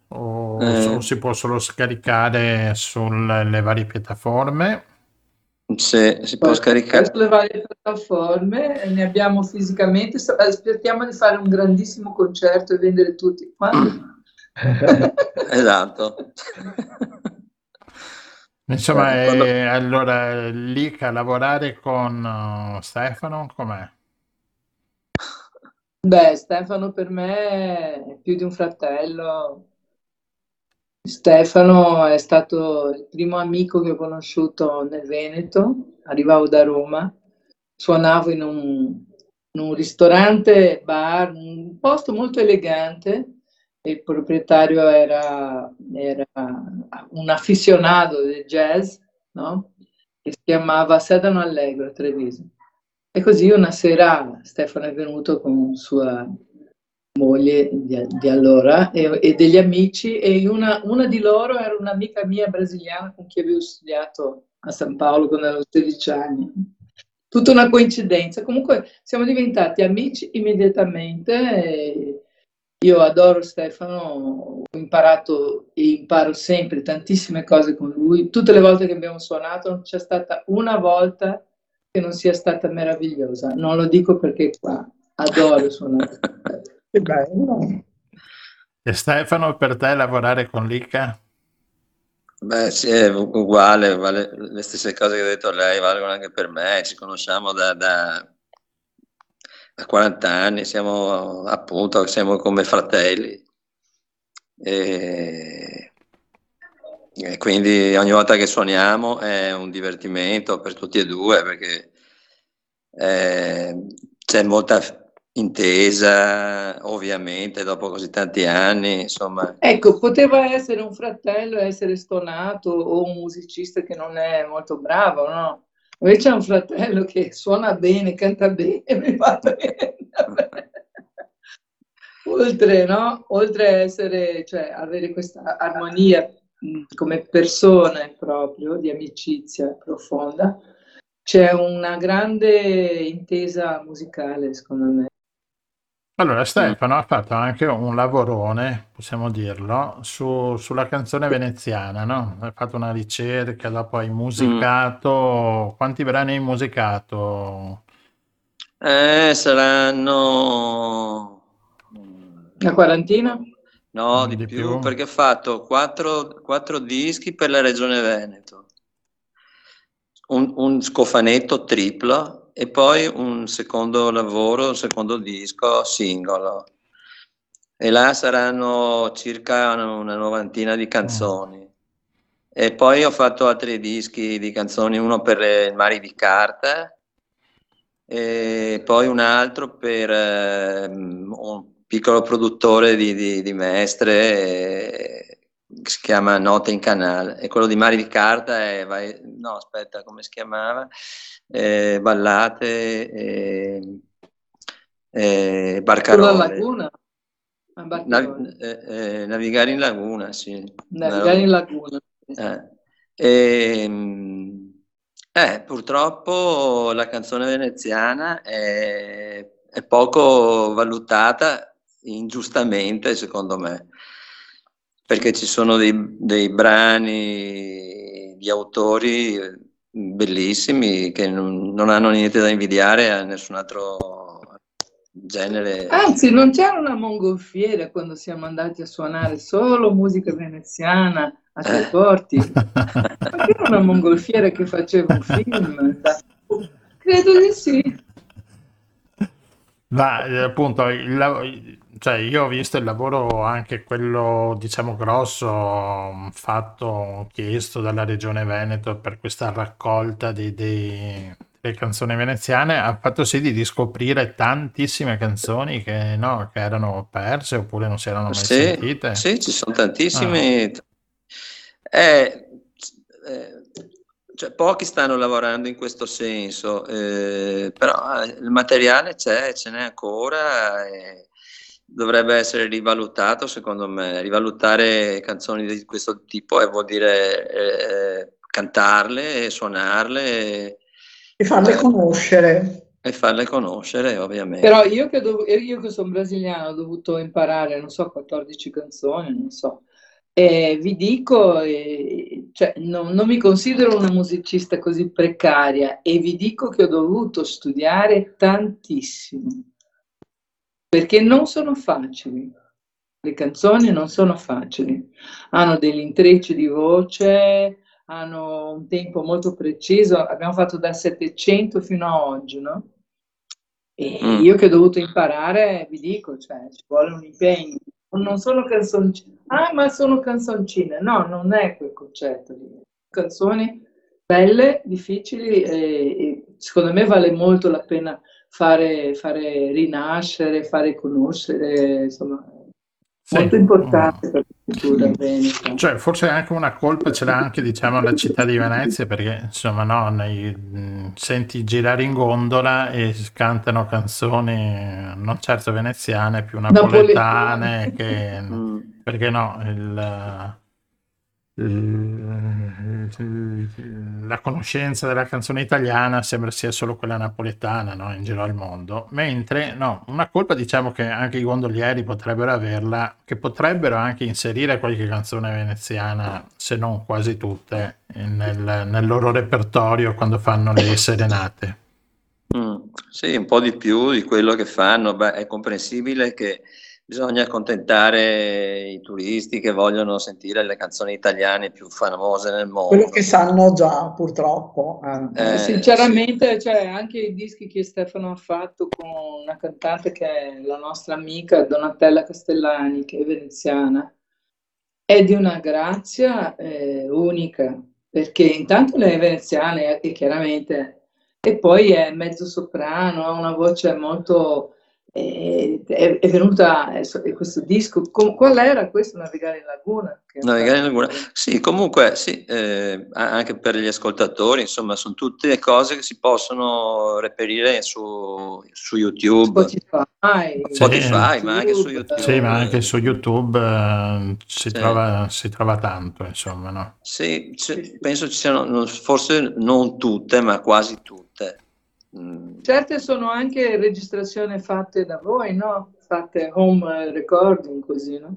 O, Eh. o si può solo scaricare sulle varie piattaforme. Sì, si può scaricare. sulle varie piattaforme, ne abbiamo fisicamente. Aspettiamo di fare un grandissimo concerto e vendere tutti quanti. Esatto. Insomma, Eh, quando- eh, allora, Lica, lavorare con uh, Stefano, com'è? Beh, Stefano per me è più di un fratello. Stefano è stato il primo amico che ho conosciuto nel Veneto, arrivavo da Roma, suonavo in un, in un ristorante, bar, un posto molto elegante il proprietario era, era un afficionato del jazz, no? Che si chiamava Sedano Allegro a Treviso. E così una sera Stefano è venuto con sua moglie di, di allora e, e degli amici e una, una di loro era un'amica mia brasiliana con cui avevo studiato a San Paolo quando avevo 16 anni. Tutta una coincidenza. Comunque siamo diventati amici immediatamente. Io adoro Stefano, ho imparato e imparo sempre tantissime cose con lui. Tutte le volte che abbiamo suonato non c'è stata una volta che non sia stata meravigliosa. Non lo dico perché qua adoro suonare. Che bello. E Stefano, per te lavorare con Lica? Beh, sì, è uguale, vale- le stesse cose che ha detto lei valgono anche per me, ci conosciamo da, da- da 40 anni, siamo appunto, siamo come fratelli e, e quindi ogni volta che suoniamo è un divertimento per tutti e due perché eh, c'è molta intesa, ovviamente, dopo così tanti anni, insomma. Ecco, poteva essere un fratello essere stonato o un musicista che non è molto bravo, no? Invece è un fratello che suona bene, canta bene, mi fa bene. Oltre, no? Oltre a essere, cioè, avere questa armonia come persone proprio, di amicizia profonda, c'è una grande intesa musicale, secondo me. Allora, Stefano ha fatto anche un lavorone, possiamo dirlo, su- sulla canzone veneziana, no? Ha fatto una ricerca, dopo hai musicato. Quanti brani hai musicato? Eh, saranno... Una quarantina? No, Mm, di, di più, più. perché ho fatto quattro, quattro dischi per la Regione Veneto, un, un scofanetto triplo e poi un secondo lavoro, un secondo disco singolo. E là saranno circa una, novantina di canzoni. E poi ho fatto altri dischi di canzoni, uno per il Mari di Carta e poi un altro per ehm, un piccolo produttore di, di- di mestre eh, che si chiama Note in Canale e quello di Mari di Carta è, vai- no aspetta come si chiamava Eh, Ballate e, e Sulla Barcarole laguna? A Barcellona. Nav- eh, eh, navigare in laguna sì Navigare in laguna. eh, ehm, eh, purtroppo la canzone veneziana è, è poco valutata ingiustamente, secondo me, perché ci sono dei, dei brani di autori bellissimi che non, non hanno niente da invidiare a nessun altro genere... Anzi, non c'era una mongolfiera quando siamo andati a suonare solo musica veneziana a Tre Porti. Ma c'era una mongolfiera che faceva un film? Credo di sì. Ma eh, appunto, il cioè io ho visto il lavoro anche quello, diciamo, grosso fatto, chiesto dalla Regione Veneto per questa raccolta di, di- delle canzoni veneziane, ha fatto sì di riscoprire tantissime canzoni che, no, che erano perse oppure non si erano mai Sì, sentite. sì, ci sono Ah, tantissimi. Eh, eh, cioè, pochi stanno lavorando in questo senso, eh, però eh, il materiale c'è, ce n'è ancora e dovrebbe essere rivalutato, secondo me. Rivalutare canzoni di questo tipo eh, vuol dire eh, cantarle e suonarle e, E farle eh, conoscere. e farle conoscere, ovviamente. Però io che, dov- io che sono brasiliano ho dovuto imparare, non so, 14 canzoni, non so. E vi dico, cioè, non, non mi considero una musicista così precaria e vi dico che ho dovuto studiare tantissimo, perché non sono facili. Le canzoni non sono facili, hanno degli intrecci di voce, hanno un tempo molto preciso. Abbiamo fatto dal 700 fino a oggi, no? E Mm. io che ho dovuto imparare, vi dico, cioè, ci vuole un impegno. Non sono canzoncine. Ah, ma sono canzoncine. No, non è quel concetto. Canzoni belle, difficili e, e secondo me vale molto la pena fare, fare rinascere, fare conoscere, insomma, Sì. molto importante per la cultura veneta. Cioè, forse anche una colpa ce l'ha anche, diciamo, la città di Venezia, perché insomma, no, nei- mh, senti girare in gondola e cantano canzoni non certo veneziane, più napoletane, che, Mm. perché no, il- la conoscenza della canzone italiana sembra sia solo quella napoletana, no, in giro al mondo, mentre no, una colpa diciamo che anche i gondolieri potrebbero averla, che potrebbero anche inserire qualche canzone veneziana, se non quasi tutte, nel, nel loro repertorio quando fanno le serenate. Mm, sì, un po' di più di quello che fanno. Beh, è comprensibile che bisogna accontentare i turisti che vogliono sentire le canzoni italiane più famose nel Quello mondo. che sanno già, purtroppo. eh. Eh, Eh, sì. sinceramente, cioè, anche i dischi che Stefano ha fatto con una cantante che è la nostra amica Donatella Castellani, che è veneziana, è di una grazia eh, unica, perché intanto lei è veneziana e, e chiaramente, e poi è mezzo soprano, ha una voce molto... è, è venuta questo disco, qual era questo? Navigare in Laguna? Navigare in Laguna. Sì, comunque, sì, eh, anche per gli ascoltatori, insomma, sono tutte cose che si possono reperire su, su YouTube, Spotify, Spotify, ma anche su YouTube. Sì, ma anche su YouTube eh, si, Sì. trova, si trova tanto, insomma, no? Sì, ci- penso ci siano, forse non tutte, ma quasi tutte. Mm, Certe sono anche registrazioni fatte da voi, no? Fatte home recording così, no?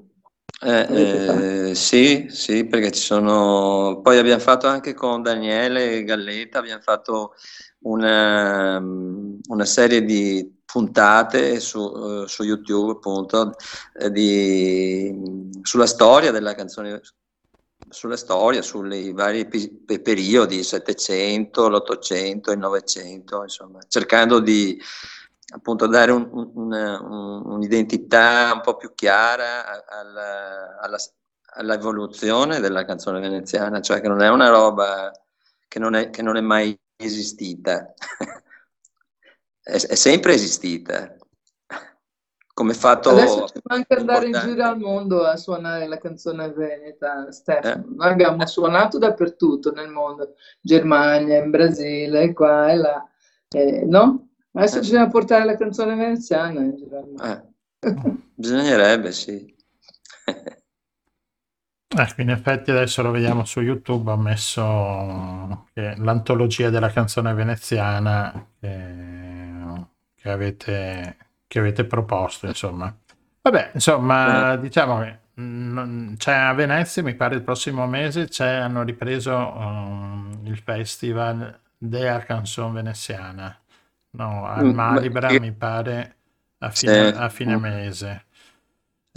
Eh, eh, sì, sì, perché ci sono. Poi abbiamo fatto anche con Daniele Galletta, abbiamo fatto una, una serie di puntate su, eh, su YouTube, appunto, eh, di- sulla storia della canzone, sulla storia, sui vari pe- periodi, il 700, l'Ottocento, il Novecento, insomma, cercando di appunto dare un- un- un- un'identità un po' più chiara alla- alla- all'evoluzione della canzone veneziana, cioè che non è una roba che non è, che non è mai esistita, è, è sempre esistita, come fatto Adesso ci manca andare in giro al mondo a suonare la canzone veneta, Stefano. Eh. Noi abbiamo suonato dappertutto nel mondo, in Germania, in Brasile, qua e là, eh, no? Adesso Eh. bisogna portare la canzone veneziana in giro al mondo. Eh, bisognerebbe, sì. Ecco, in effetti adesso lo vediamo su YouTube, ho messo che l'antologia della canzone veneziana che, che avete, che avete proposto, insomma. Vabbè, insomma, diciamo che c'è a Venezia, mi pare il prossimo mese, hanno ripreso um, il festival della canzone veneziana. No, al Mm, ma- Malibra mi pare a fine, a fine mese.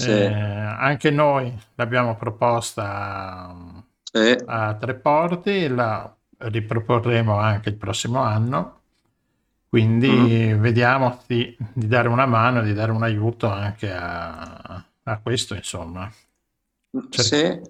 Eh, anche noi l'abbiamo proposta Sì. a Tre Porti, la riproporremo anche il prossimo anno, quindi vediamo di, di dare una mano, di dare un aiuto anche a, a questo, insomma. Cer- Sì.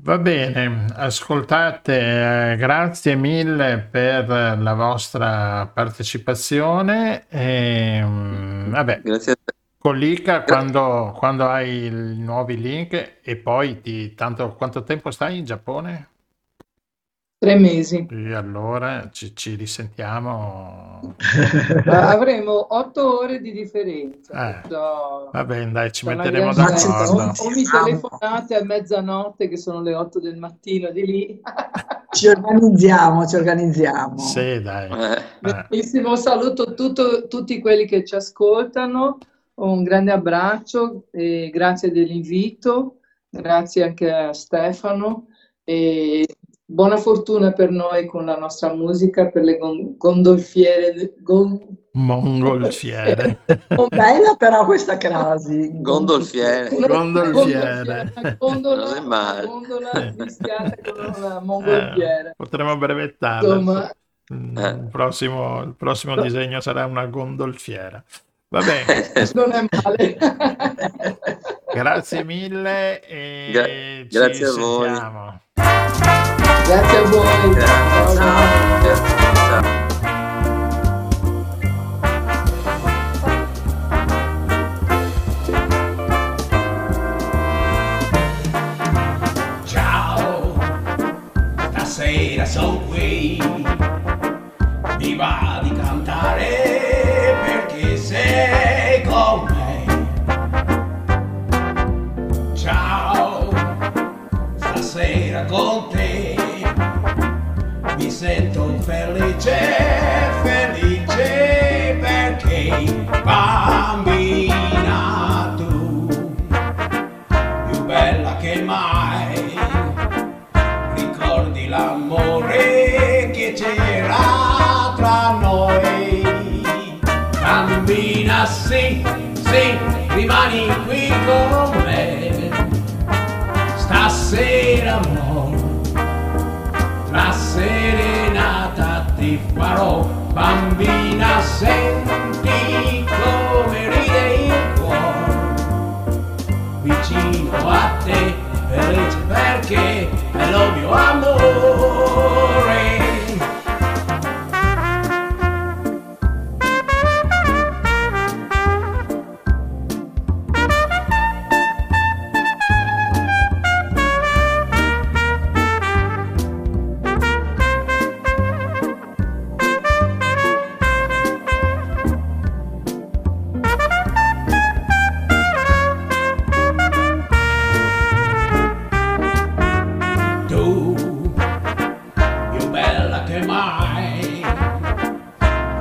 Va bene, ascoltate, eh, grazie mille per la vostra partecipazione. E, mm, vabbè, Grazie a te. Collica quando, quando hai i nuovi link e poi ti, tanto quanto tempo stai in Giappone? Tre mesi. E allora ci, ci risentiamo. Avremo otto ore di differenza. Eh, perciò va bene, dai, ci metteremo d'accordo. O, o mi telefonate a mezzanotte, che sono le otto del mattino di lì. Ci organizziamo, ci organizziamo. Sì, dai. Eh, Eh, Benissimo, saluto tutto- tutti quelli che ci ascoltano, un grande abbraccio e grazie dell'invito, grazie anche a Stefano e buona fortuna per noi con la nostra musica, per le gon- gondolfiere. gon- mongolfiere. Bella però questa crasi. Gondolfiere. Gondolfiere. gondola, Non è male. gondola mischiata con una Eh, potremmo brevettarla. Insomma, Mm, Eh. Il prossimo, il prossimo disegno sarà una gondolfiera. Va bene, non è male. grazie mille e Gra- ci grazie a voi. sentiamo. Grazie a voi. Grazie. Ciao, ciao. Ciao. Ciao, stasera sono qui, mi va di cantare perché sei stasera con te, mi sento felice, felice perché bambina tu più bella che mai. Ricordi l'amore che c'era tra noi. Bambina, sì, sì, rimani qui con me. Stasera, amore, ti farò. Bambina, senti come ride il cuore vicino a te perché è l'ovvio amore che mai.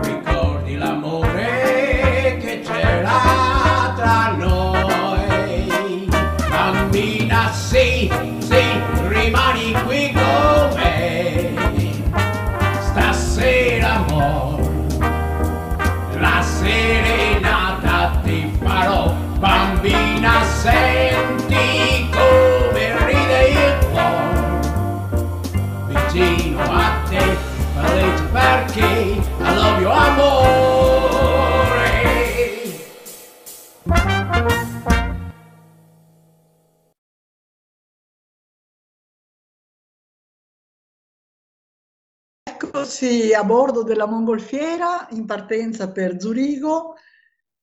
Ricordi l'amore che c'era tra noi. Bambina sì sì rimani qui con me. Stasera amor la serenata ti farò. Bambina senti Eccoci a bordo della mongolfiera in partenza per Zurigo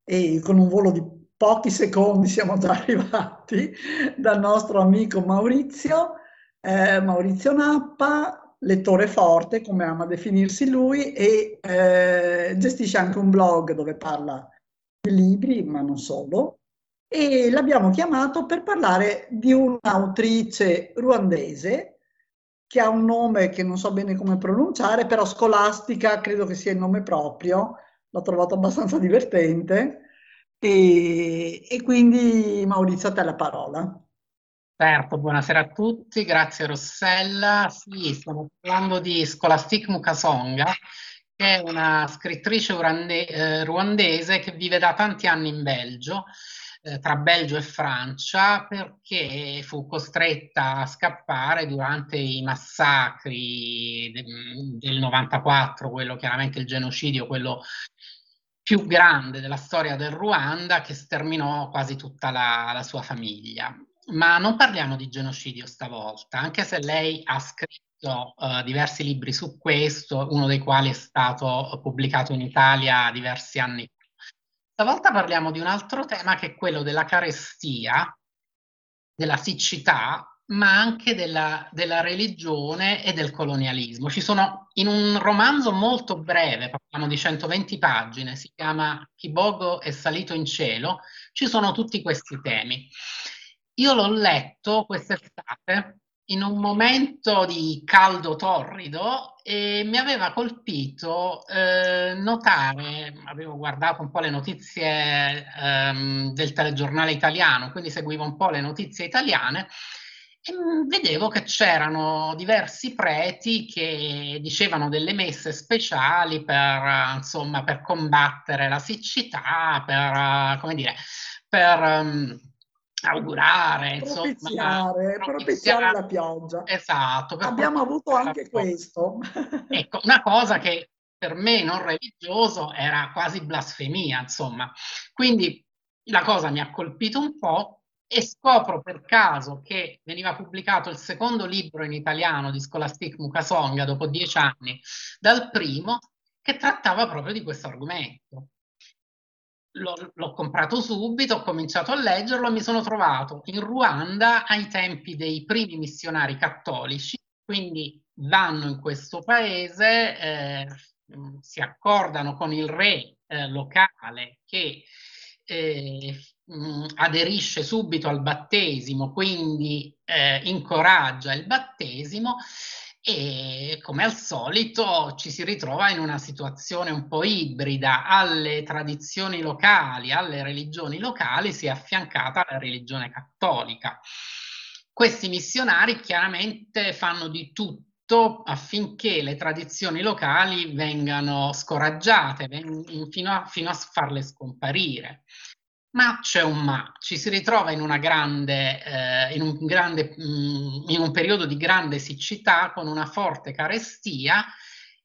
e con un volo di pochi secondi siamo già arrivati dal nostro amico Maurizio, eh, Maurizio Nappa, lettore forte, come ama definirsi lui, e eh, gestisce anche un blog dove parla di libri, ma non solo. E l'abbiamo chiamato per parlare di un'autrice ruandese che ha un nome che non so bene come pronunciare, però scolastica credo che sia il nome proprio, l'ho trovato abbastanza divertente. E, e quindi Maurizio, a te la parola. Certo, buonasera a tutti, grazie Rossella. Sì, stiamo parlando di Scholastic Mukasonga, che è una scrittrice eh, ruandese che vive da tanti anni in Belgio, eh, tra Belgio e Francia, perché fu costretta a scappare durante i massacri de- del 94, quello chiaramente il genocidio, quello più grande della storia del Ruanda, che sterminò quasi tutta la, la sua famiglia. Ma non parliamo di genocidio stavolta, anche se lei ha scritto uh, diversi libri su questo, uno dei quali è stato pubblicato in Italia diversi anni fa. Stavolta parliamo di un altro tema che è quello della carestia, della siccità, ma anche della, della religione e del colonialismo. Ci sono in un romanzo molto breve, parliamo di 120 pagine, si chiama Kibogo è salito in cielo, ci sono tutti questi temi. Io l'ho letto quest'estate in un momento di caldo torrido e mi aveva colpito eh, notare, avevo guardato un po' le notizie ehm, del telegiornale italiano, quindi seguivo un po' le notizie italiane e vedevo che c'erano diversi preti che dicevano delle messe speciali per, insomma, per combattere la siccità, per, come dire, per... Augurare, propiziare, insomma, propiziare la pioggia. Esatto. Abbiamo avuto anche questo. Ecco, una cosa che per me non religioso era quasi blasfemia, insomma. Quindi la cosa mi ha colpito un po' e scopro per caso che veniva pubblicato il secondo libro in italiano di Scholastic Mukasonga dopo dieci anni dal primo che trattava proprio di questo argomento l'ho, comprato subito, ho cominciato a leggerlo e mi sono trovato in Ruanda ai tempi dei primi missionari cattolici, quindi vanno in questo paese, eh, si accordano con il re eh, locale che eh, mh, aderisce subito al battesimo, quindi eh, incoraggia il battesimo e come al solito ci si ritrova in una situazione un po' ibrida, alle tradizioni locali, alle religioni locali si è affiancata la religione cattolica. Questi missionari chiaramente fanno di tutto affinché le tradizioni locali vengano scoraggiate fino a, fino a farle scomparire. Ma c'è un ma, ci si ritrova in, grande, eh, in, un grande, mm, in un periodo di grande siccità con una forte carestia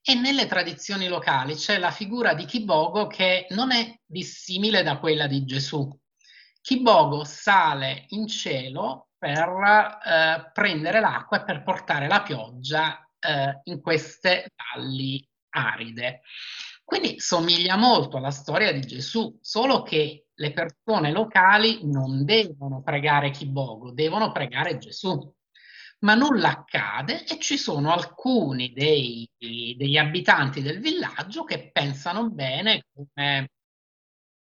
e nelle tradizioni locali c'è la figura di Kibogo che non è dissimile da quella di Gesù. Kibogo sale in cielo per eh, prendere l'acqua e per portare la pioggia eh, in queste valli aride. Quindi somiglia molto alla storia di Gesù, solo che le persone locali non devono pregare Kibogo, devono pregare Gesù. Ma nulla accade e ci sono alcuni dei, degli abitanti del villaggio che pensano bene come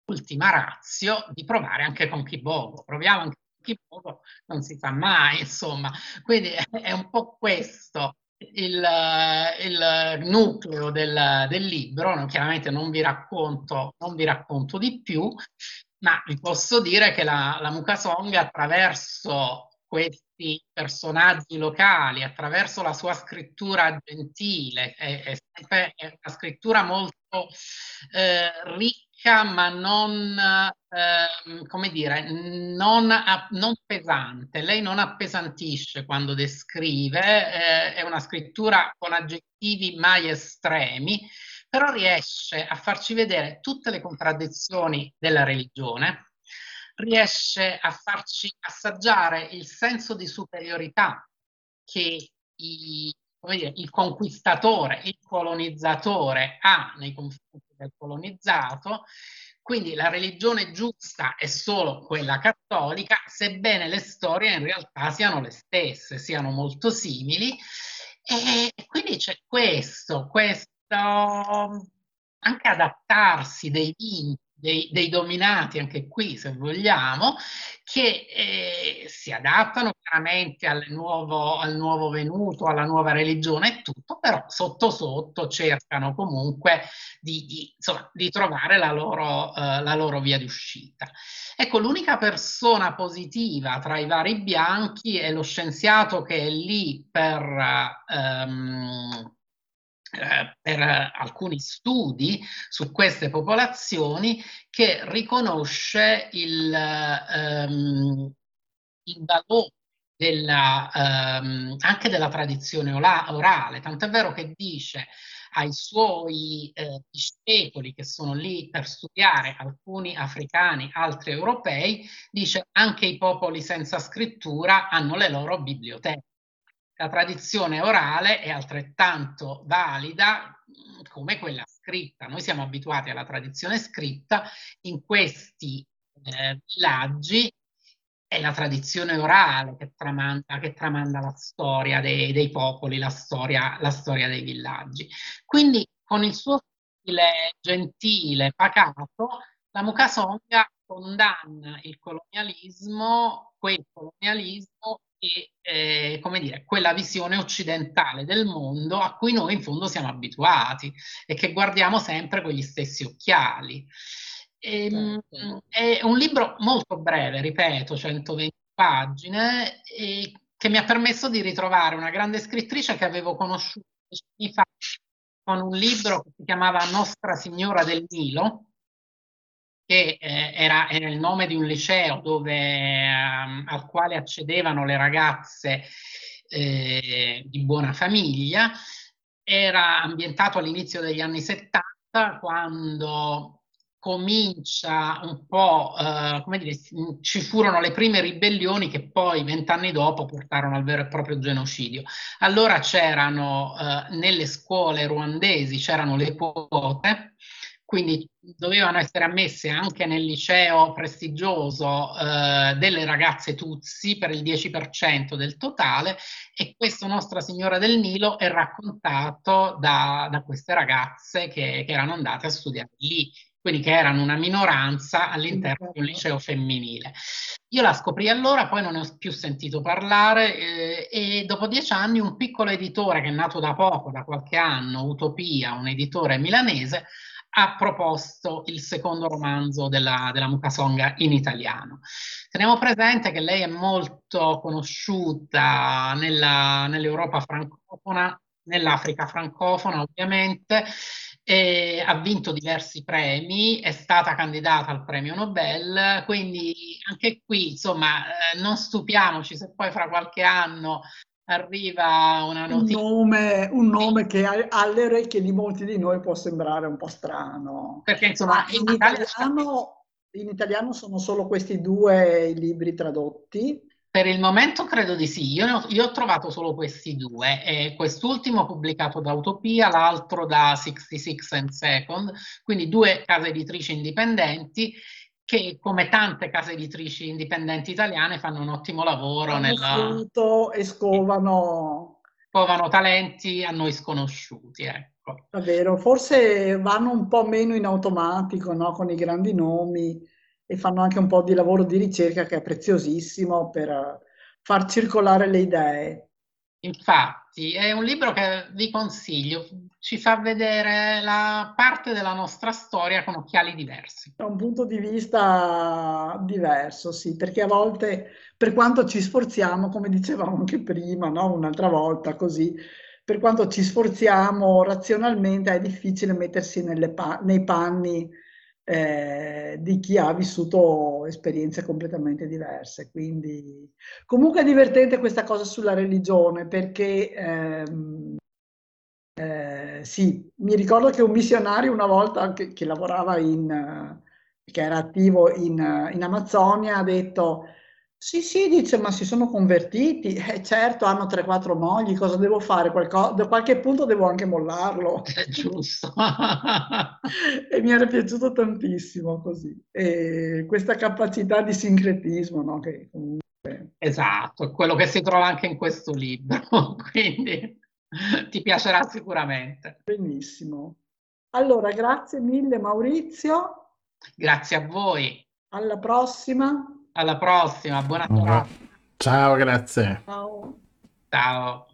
ultima razio di provare anche con Kibogo. Proviamo anche con Kibogo, non si sa mai, insomma. Quindi è un po' questo il, il nucleo del, del, libro, chiaramente non vi, racconto, non vi racconto di più, ma vi posso dire che la, la Mukasong attraverso questi personaggi locali, attraverso la sua scrittura gentile, è, è è una scrittura molto eh, ricca ricca ma non, eh, come dire, non, non, pesante. Lei non appesantisce quando descrive, eh, è una scrittura con aggettivi mai estremi, però riesce a farci vedere tutte le contraddizioni della religione, riesce a farci assaggiare il senso di superiorità che i, dire, il conquistatore, il colonizzatore ha nei confronti del colonizzato, quindi la religione giusta è solo quella cattolica, sebbene le storie in realtà siano le stesse, siano molto simili. E quindi c'è questo, questo anche adattarsi dei limiti dei, dei, dominati, anche qui se vogliamo, che eh, si adattano chiaramente al nuovo, al nuovo venuto, alla nuova religione e tutto, però sotto sotto cercano comunque di, di, insomma, di trovare la loro, uh, la loro, via di uscita. Ecco, l'unica persona positiva tra i vari bianchi è lo scienziato che è lì per... Um, eh, per alcuni studi su queste popolazioni che riconosce il, ehm, il valore della, ehm, anche della tradizione orale, tant'è vero che dice ai suoi eh, discepoli che sono lì per studiare, alcuni africani, altri europei, dice anche i popoli senza scrittura hanno le loro biblioteche. La tradizione orale è altrettanto valida mm, come quella scritta. Noi siamo abituati alla tradizione scritta in questi eh, villaggi è la tradizione orale che tramanda, che tramanda la storia dei, dei popoli, la storia, la storia, dei villaggi. Quindi con il suo stile gentile, pacato, la Mukasonga condanna il colonialismo, quel colonialismo e eh, come dire, quella visione occidentale del mondo a cui noi in fondo siamo abituati e che guardiamo sempre con gli stessi occhiali. E, ehm, certo. È un libro molto breve, ripeto, 120 pagine, che mi ha permesso di ritrovare una grande scrittrice che avevo conosciuto anni fa con un libro che si chiamava Nostra Signora del Nilo, che eh, era, era, il nome di un liceo dove, eh, al quale accedevano le ragazze eh, di buona famiglia. Era ambientato all'inizio degli anni 70, quando comincia un po', eh, come dire, ci furono le prime ribellioni che poi vent'anni dopo portarono al vero e proprio genocidio. Allora c'erano eh, nelle scuole ruandesi, c'erano le quote, quindi dovevano essere ammesse anche nel liceo prestigioso eh, delle ragazze Tutsi per il 10% del totale e questo Nostra Signora del Nilo è raccontato da, da queste ragazze che, che erano andate a studiare lì quindi che erano una minoranza all'interno di un liceo femminile. Io la scoprì allora, poi non ne ho più sentito parlare eh, e dopo dieci anni un piccolo editore che è nato da poco, da qualche anno, Utopia, un editore milanese, ha proposto il secondo romanzo della, della Mukasonga in italiano. Teniamo presente che lei è molto conosciuta nella, nell'Europa francofona, nell'Africa francofona ovviamente, e ha vinto diversi premi, è stata candidata al premio Nobel, quindi anche qui insomma eh, non stupiamoci se poi fra qualche anno arriva una notizia. Un nome, un nome che alle orecchie di molti di noi può sembrare un po' strano. Perché insomma in, italiano, in italiano sono solo questi due libri tradotti per il momento credo di sì, io, ho, io ho trovato solo questi due, eh, quest'ultimo pubblicato da Utopia, l'altro da 66 and Second, quindi due case editrici indipendenti che come tante case editrici indipendenti italiane fanno un ottimo lavoro nella... e scovano... scovano talenti a noi sconosciuti, ecco. Davvero, forse vanno un po' meno in automatico, no? Con i grandi nomi e fanno anche un po' di lavoro di ricerca che è preziosissimo per far circolare le idee. Infatti, è un libro che vi consiglio, ci fa vedere la parte della nostra storia con occhiali diversi. Da un punto di vista diverso, sì, perché a volte, per quanto ci sforziamo, come dicevamo anche prima, no? un'altra volta così, per quanto ci sforziamo razionalmente è difficile mettersi pa- nei panni eh, di chi ha vissuto esperienze completamente diverse. Quindi comunque è divertente questa cosa sulla religione perché ehm, eh, sì, mi ricordo che un missionario una volta che, che lavorava in, che era attivo in, in Amazzonia ha detto sì, sì, dice, ma si sono convertiti. Eh, certo, hanno 3-4 mogli, cosa devo fare? Qualco- da qualche punto devo anche mollarlo. È giusto. e mi era piaciuto tantissimo così. E questa capacità di sincretismo, no? Che comunque... Esatto, quello che si trova anche in questo libro, quindi ti piacerà sicuramente. Benissimo. Allora, grazie mille Maurizio. Grazie a voi. Alla prossima. Alla prossima, buona serata. Ciao, grazie. Ciao. Ciao.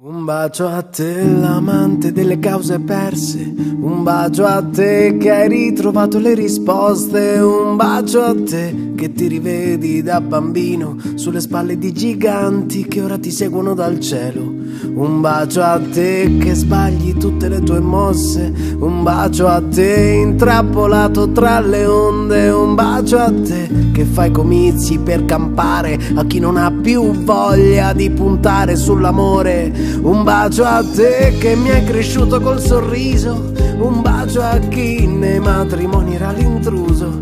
Un bacio a te, l'amante delle cause perse. Un bacio a te che hai ritrovato le risposte. Un bacio a te che ti rivedi da bambino sulle spalle di giganti che ora ti seguono dal cielo. Un bacio a te che sbagli tutte le tue mosse. Un bacio a te intrappolato tra le onde. Un bacio a te che fai comizi per campare a chi non ha più voglia di puntare sull'amore. Un bacio a te che mi hai cresciuto col sorriso. Un bacio a chi nei matrimoni era l'intruso.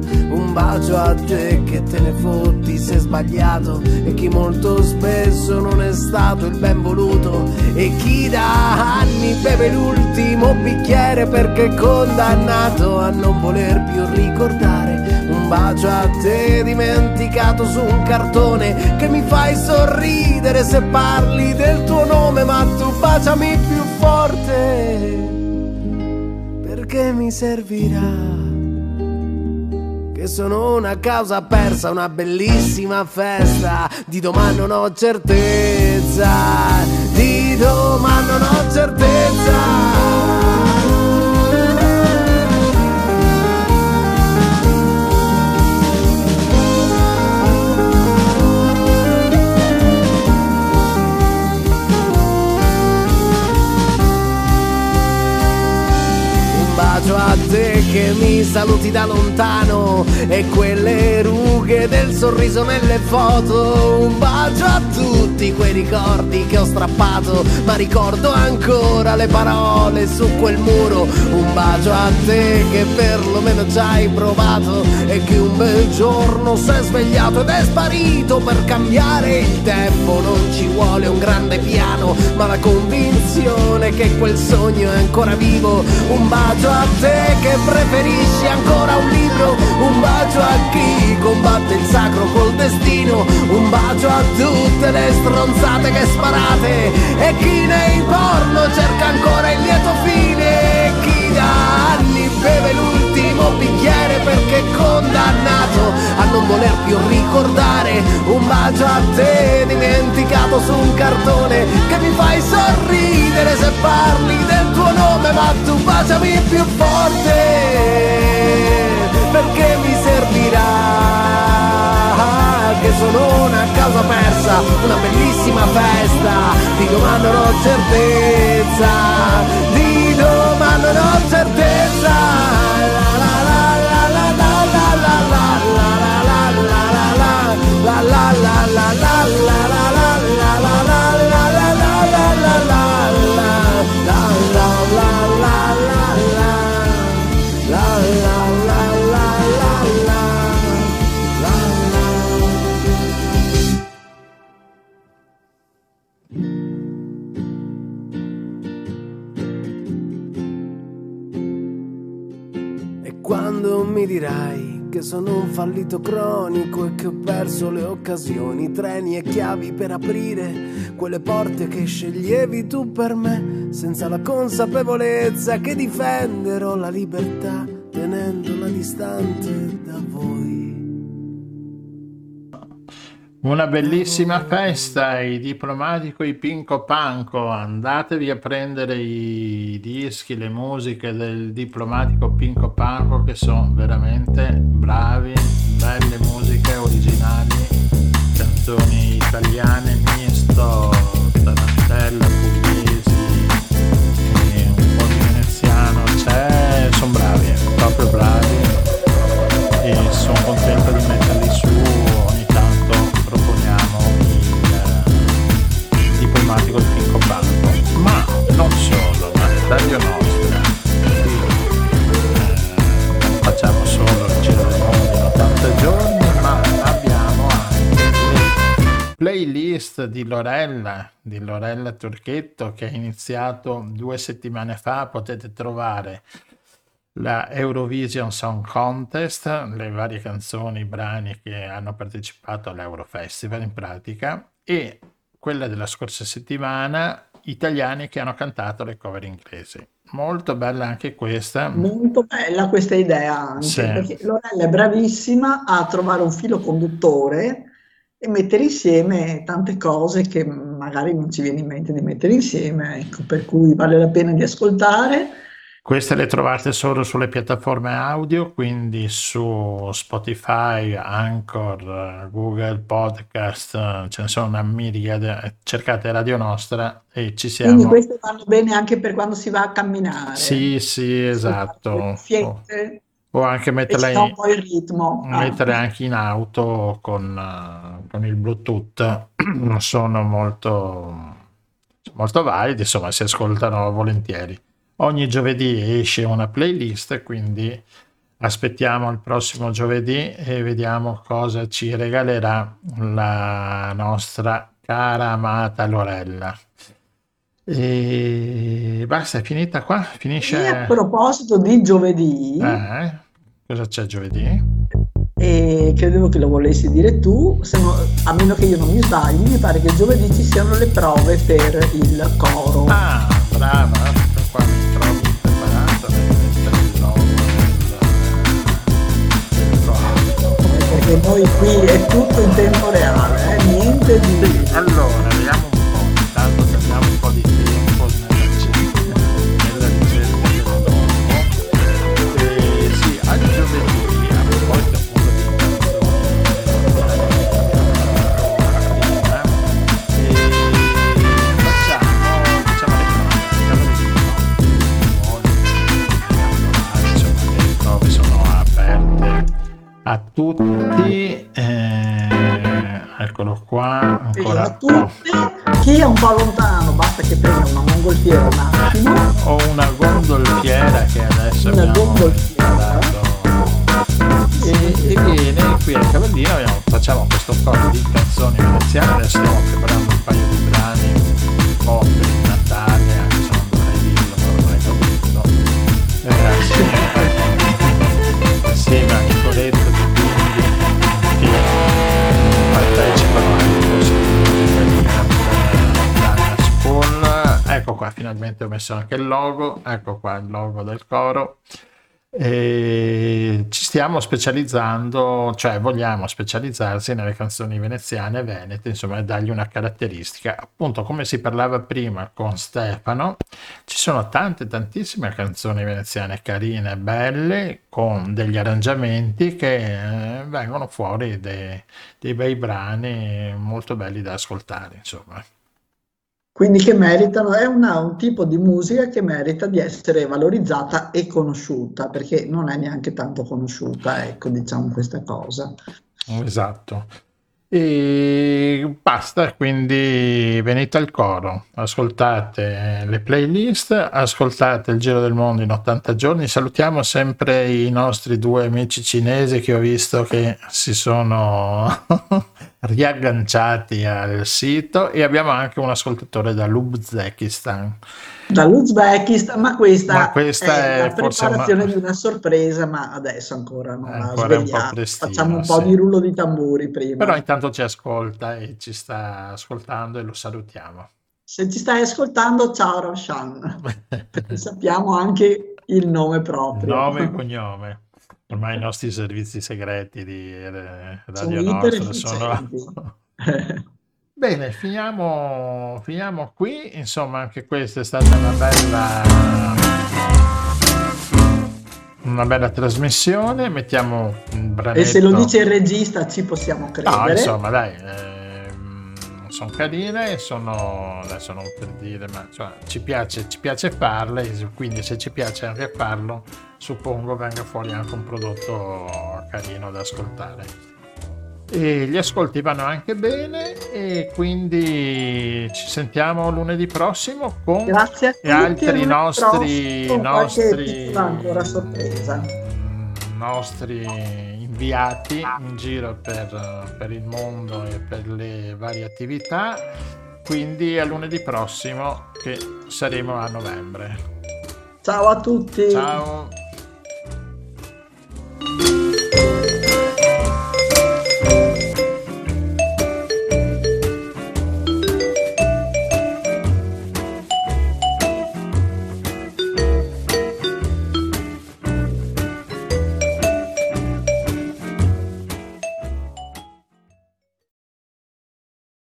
Un bacio a te che te ne fotti se sbagliato e chi molto spesso non è stato il ben voluto e chi da anni beve l'ultimo bicchiere perché è condannato a non voler più ricordare. Un bacio a te dimenticato su un cartone che mi fai sorridere se parli del tuo nome ma tu baciami più forte perché mi servirà che sono una causa persa, una bellissima festa. Di domani non ho certezza, di domani non ho certezza. Bacio a te che mi saluti da lontano e quelle rughe del sorriso nelle foto. Un bacio a tutti quei ricordi che ho strappato, ma ricordo ancora le parole su quel muro. Un bacio a te che perlomeno già hai provato e che un bel giorno è svegliato ed è sparito per cambiare il tempo. Non ci vuole un grande piano, ma la convinzione che quel sogno è ancora vivo. Un bacio a te che preferisci ancora un libro, un bacio a chi combatte il sacro col destino, un bacio a tutte le stronzate che sparate e chi nei porno cerca ancora il lieto fine, e chi da anni beve l'ultimo bicchiere perché è condannato a non voler più ricordare, un bacio a te dimenticato su un cartone che mi fai sorridere se parli del tuo nome, ma tu baciami più forte perché mi servirà che sono una causa persa, una bellissima festa, non ho certezza, fallito cronico e che ho perso le occasioni, treni e chiavi per aprire quelle porte che sceglievi tu per me, senza la consapevolezza che difenderò la libertà tenendola distante da voi. Una bellissima festa, i diplomatico, i Pinco Panco, andatevi a prendere i dischi, le musiche del diplomatico Pinco Panco che sono veramente bravi, belle musiche originali, canzoni italiane, misto, tarantella, pugliesi, un po' di veneziano, c'è, sono bravi, ecco, proprio bravi. E sono contento di metterli non solo ma Radio Nostra qui eh, non facciamo solo il giro del mondo in 80 giorni ma abbiamo anche le playlist di Lorella di Lorella Turchetto che ha iniziato due settimane fa. Potete trovare la Eurovision Song Contest, le varie canzoni, i brani che hanno partecipato all'Eurofestival in pratica, e quella della scorsa settimana, italiani che hanno cantato le cover inglesi. Molto bella anche questa. Molto bella questa idea anche, Sì. perché Lorella è bravissima a trovare un filo conduttore e mettere insieme tante cose che magari non ci viene in mente di mettere insieme, ecco, per cui vale la pena di ascoltare. Queste le trovate solo sulle piattaforme audio, quindi su Spotify, Anchor, Google Podcast, ce ne sono una miriade. Cercate Radio Nostra e ci Quindi siamo. queste vanno bene anche per quando si va a camminare, Sì, sì, esatto. le O, anche metterla in, ritmo. Ah. mettere anche in auto con, eh, con il Bluetooth. Sono molto, molto validi, insomma, si ascoltano volentieri. Ogni giovedì esce una playlist, quindi aspettiamo il prossimo giovedì e vediamo cosa ci regalerà la nostra cara amata Lorella. E basta, è finita qua? E a Finisce? proposito di giovedì, Eh? Cosa c'è giovedì? e credevo che lo volessi dire tu, no- a meno che io non mi sbagli, mi pare che giovedì ci siano le prove per il coro. Ah, brava, perché noi qui è tutto in tempo reale, eh, niente di... Sì, allora, vediamo un po', intanto prendiamo un po' di tutti. eh, eccolo qua, ancora a tutti, chi è un po' lontano, basta che prenda una mongolfiera un attimo, ho una gondolfiera che adesso una abbiamo dato e, e viene qui al Cavallino abbiamo- facciamo questo coro di canzoni veneziane adesso stiamo preparando un paio di brani un qua finalmente ho messo anche il logo ecco qua il logo del coro e ci stiamo specializzando, cioè vogliamo specializzarsi nelle canzoni veneziane e venete, insomma, e dargli una caratteristica. Appunto, come si parlava prima con Stefano, ci sono tante, tantissime canzoni veneziane carine, belle, con degli arrangiamenti che eh, vengono fuori dei, dei bei brani molto belli da ascoltare, insomma. Quindi che meritano, è una- un tipo di musica che merita di essere valorizzata e conosciuta, perché non è neanche tanto conosciuta, ecco, diciamo questa cosa. Esatto. E basta, quindi venite al coro, ascoltate le playlist, ascoltate il Giro del Mondo in 80 giorni. Salutiamo sempre i nostri due amici cinesi che ho visto che si sono riagganciati al sito e abbiamo anche un ascoltatore dall'Uzbekistan. Dall'Uzbekistan, ma questa, Ma questa è, è la preparazione una- di una sorpresa, ma adesso ancora non la svegliamo. Facciamo un po' sì. di rullo di tamburi prima. Però intanto ci ascolta e ci sta ascoltando e lo salutiamo. Se ci stai ascoltando, ciao Roshan, perché sappiamo anche il nome proprio. Nome e cognome. Ormai i nostri servizi segreti di eh, Sono Radio iper Nostra sono... Bene, finiamo, finiamo qui. Insomma, anche questa è stata una bella, una bella trasmissione. Mettiamo un branetto. E se lo dice il regista ci possiamo No, credere. insomma, dai, sono carine, sono, adesso non per dire, ma insomma, ci, piace, ci piace farle, quindi se ci piace anche farlo, suppongo venga fuori anche un prodotto carino da ascoltare. E gli ascolti vanno anche bene e quindi ci sentiamo lunedì prossimo con Grazie tutti. e altri nostri, prossimo nostri, sorpresa. nostri inviati in giro per, per il mondo e per le varie attività. Quindi a lunedì prossimo che saremo a novembre. Ciao a tutti. Ciao!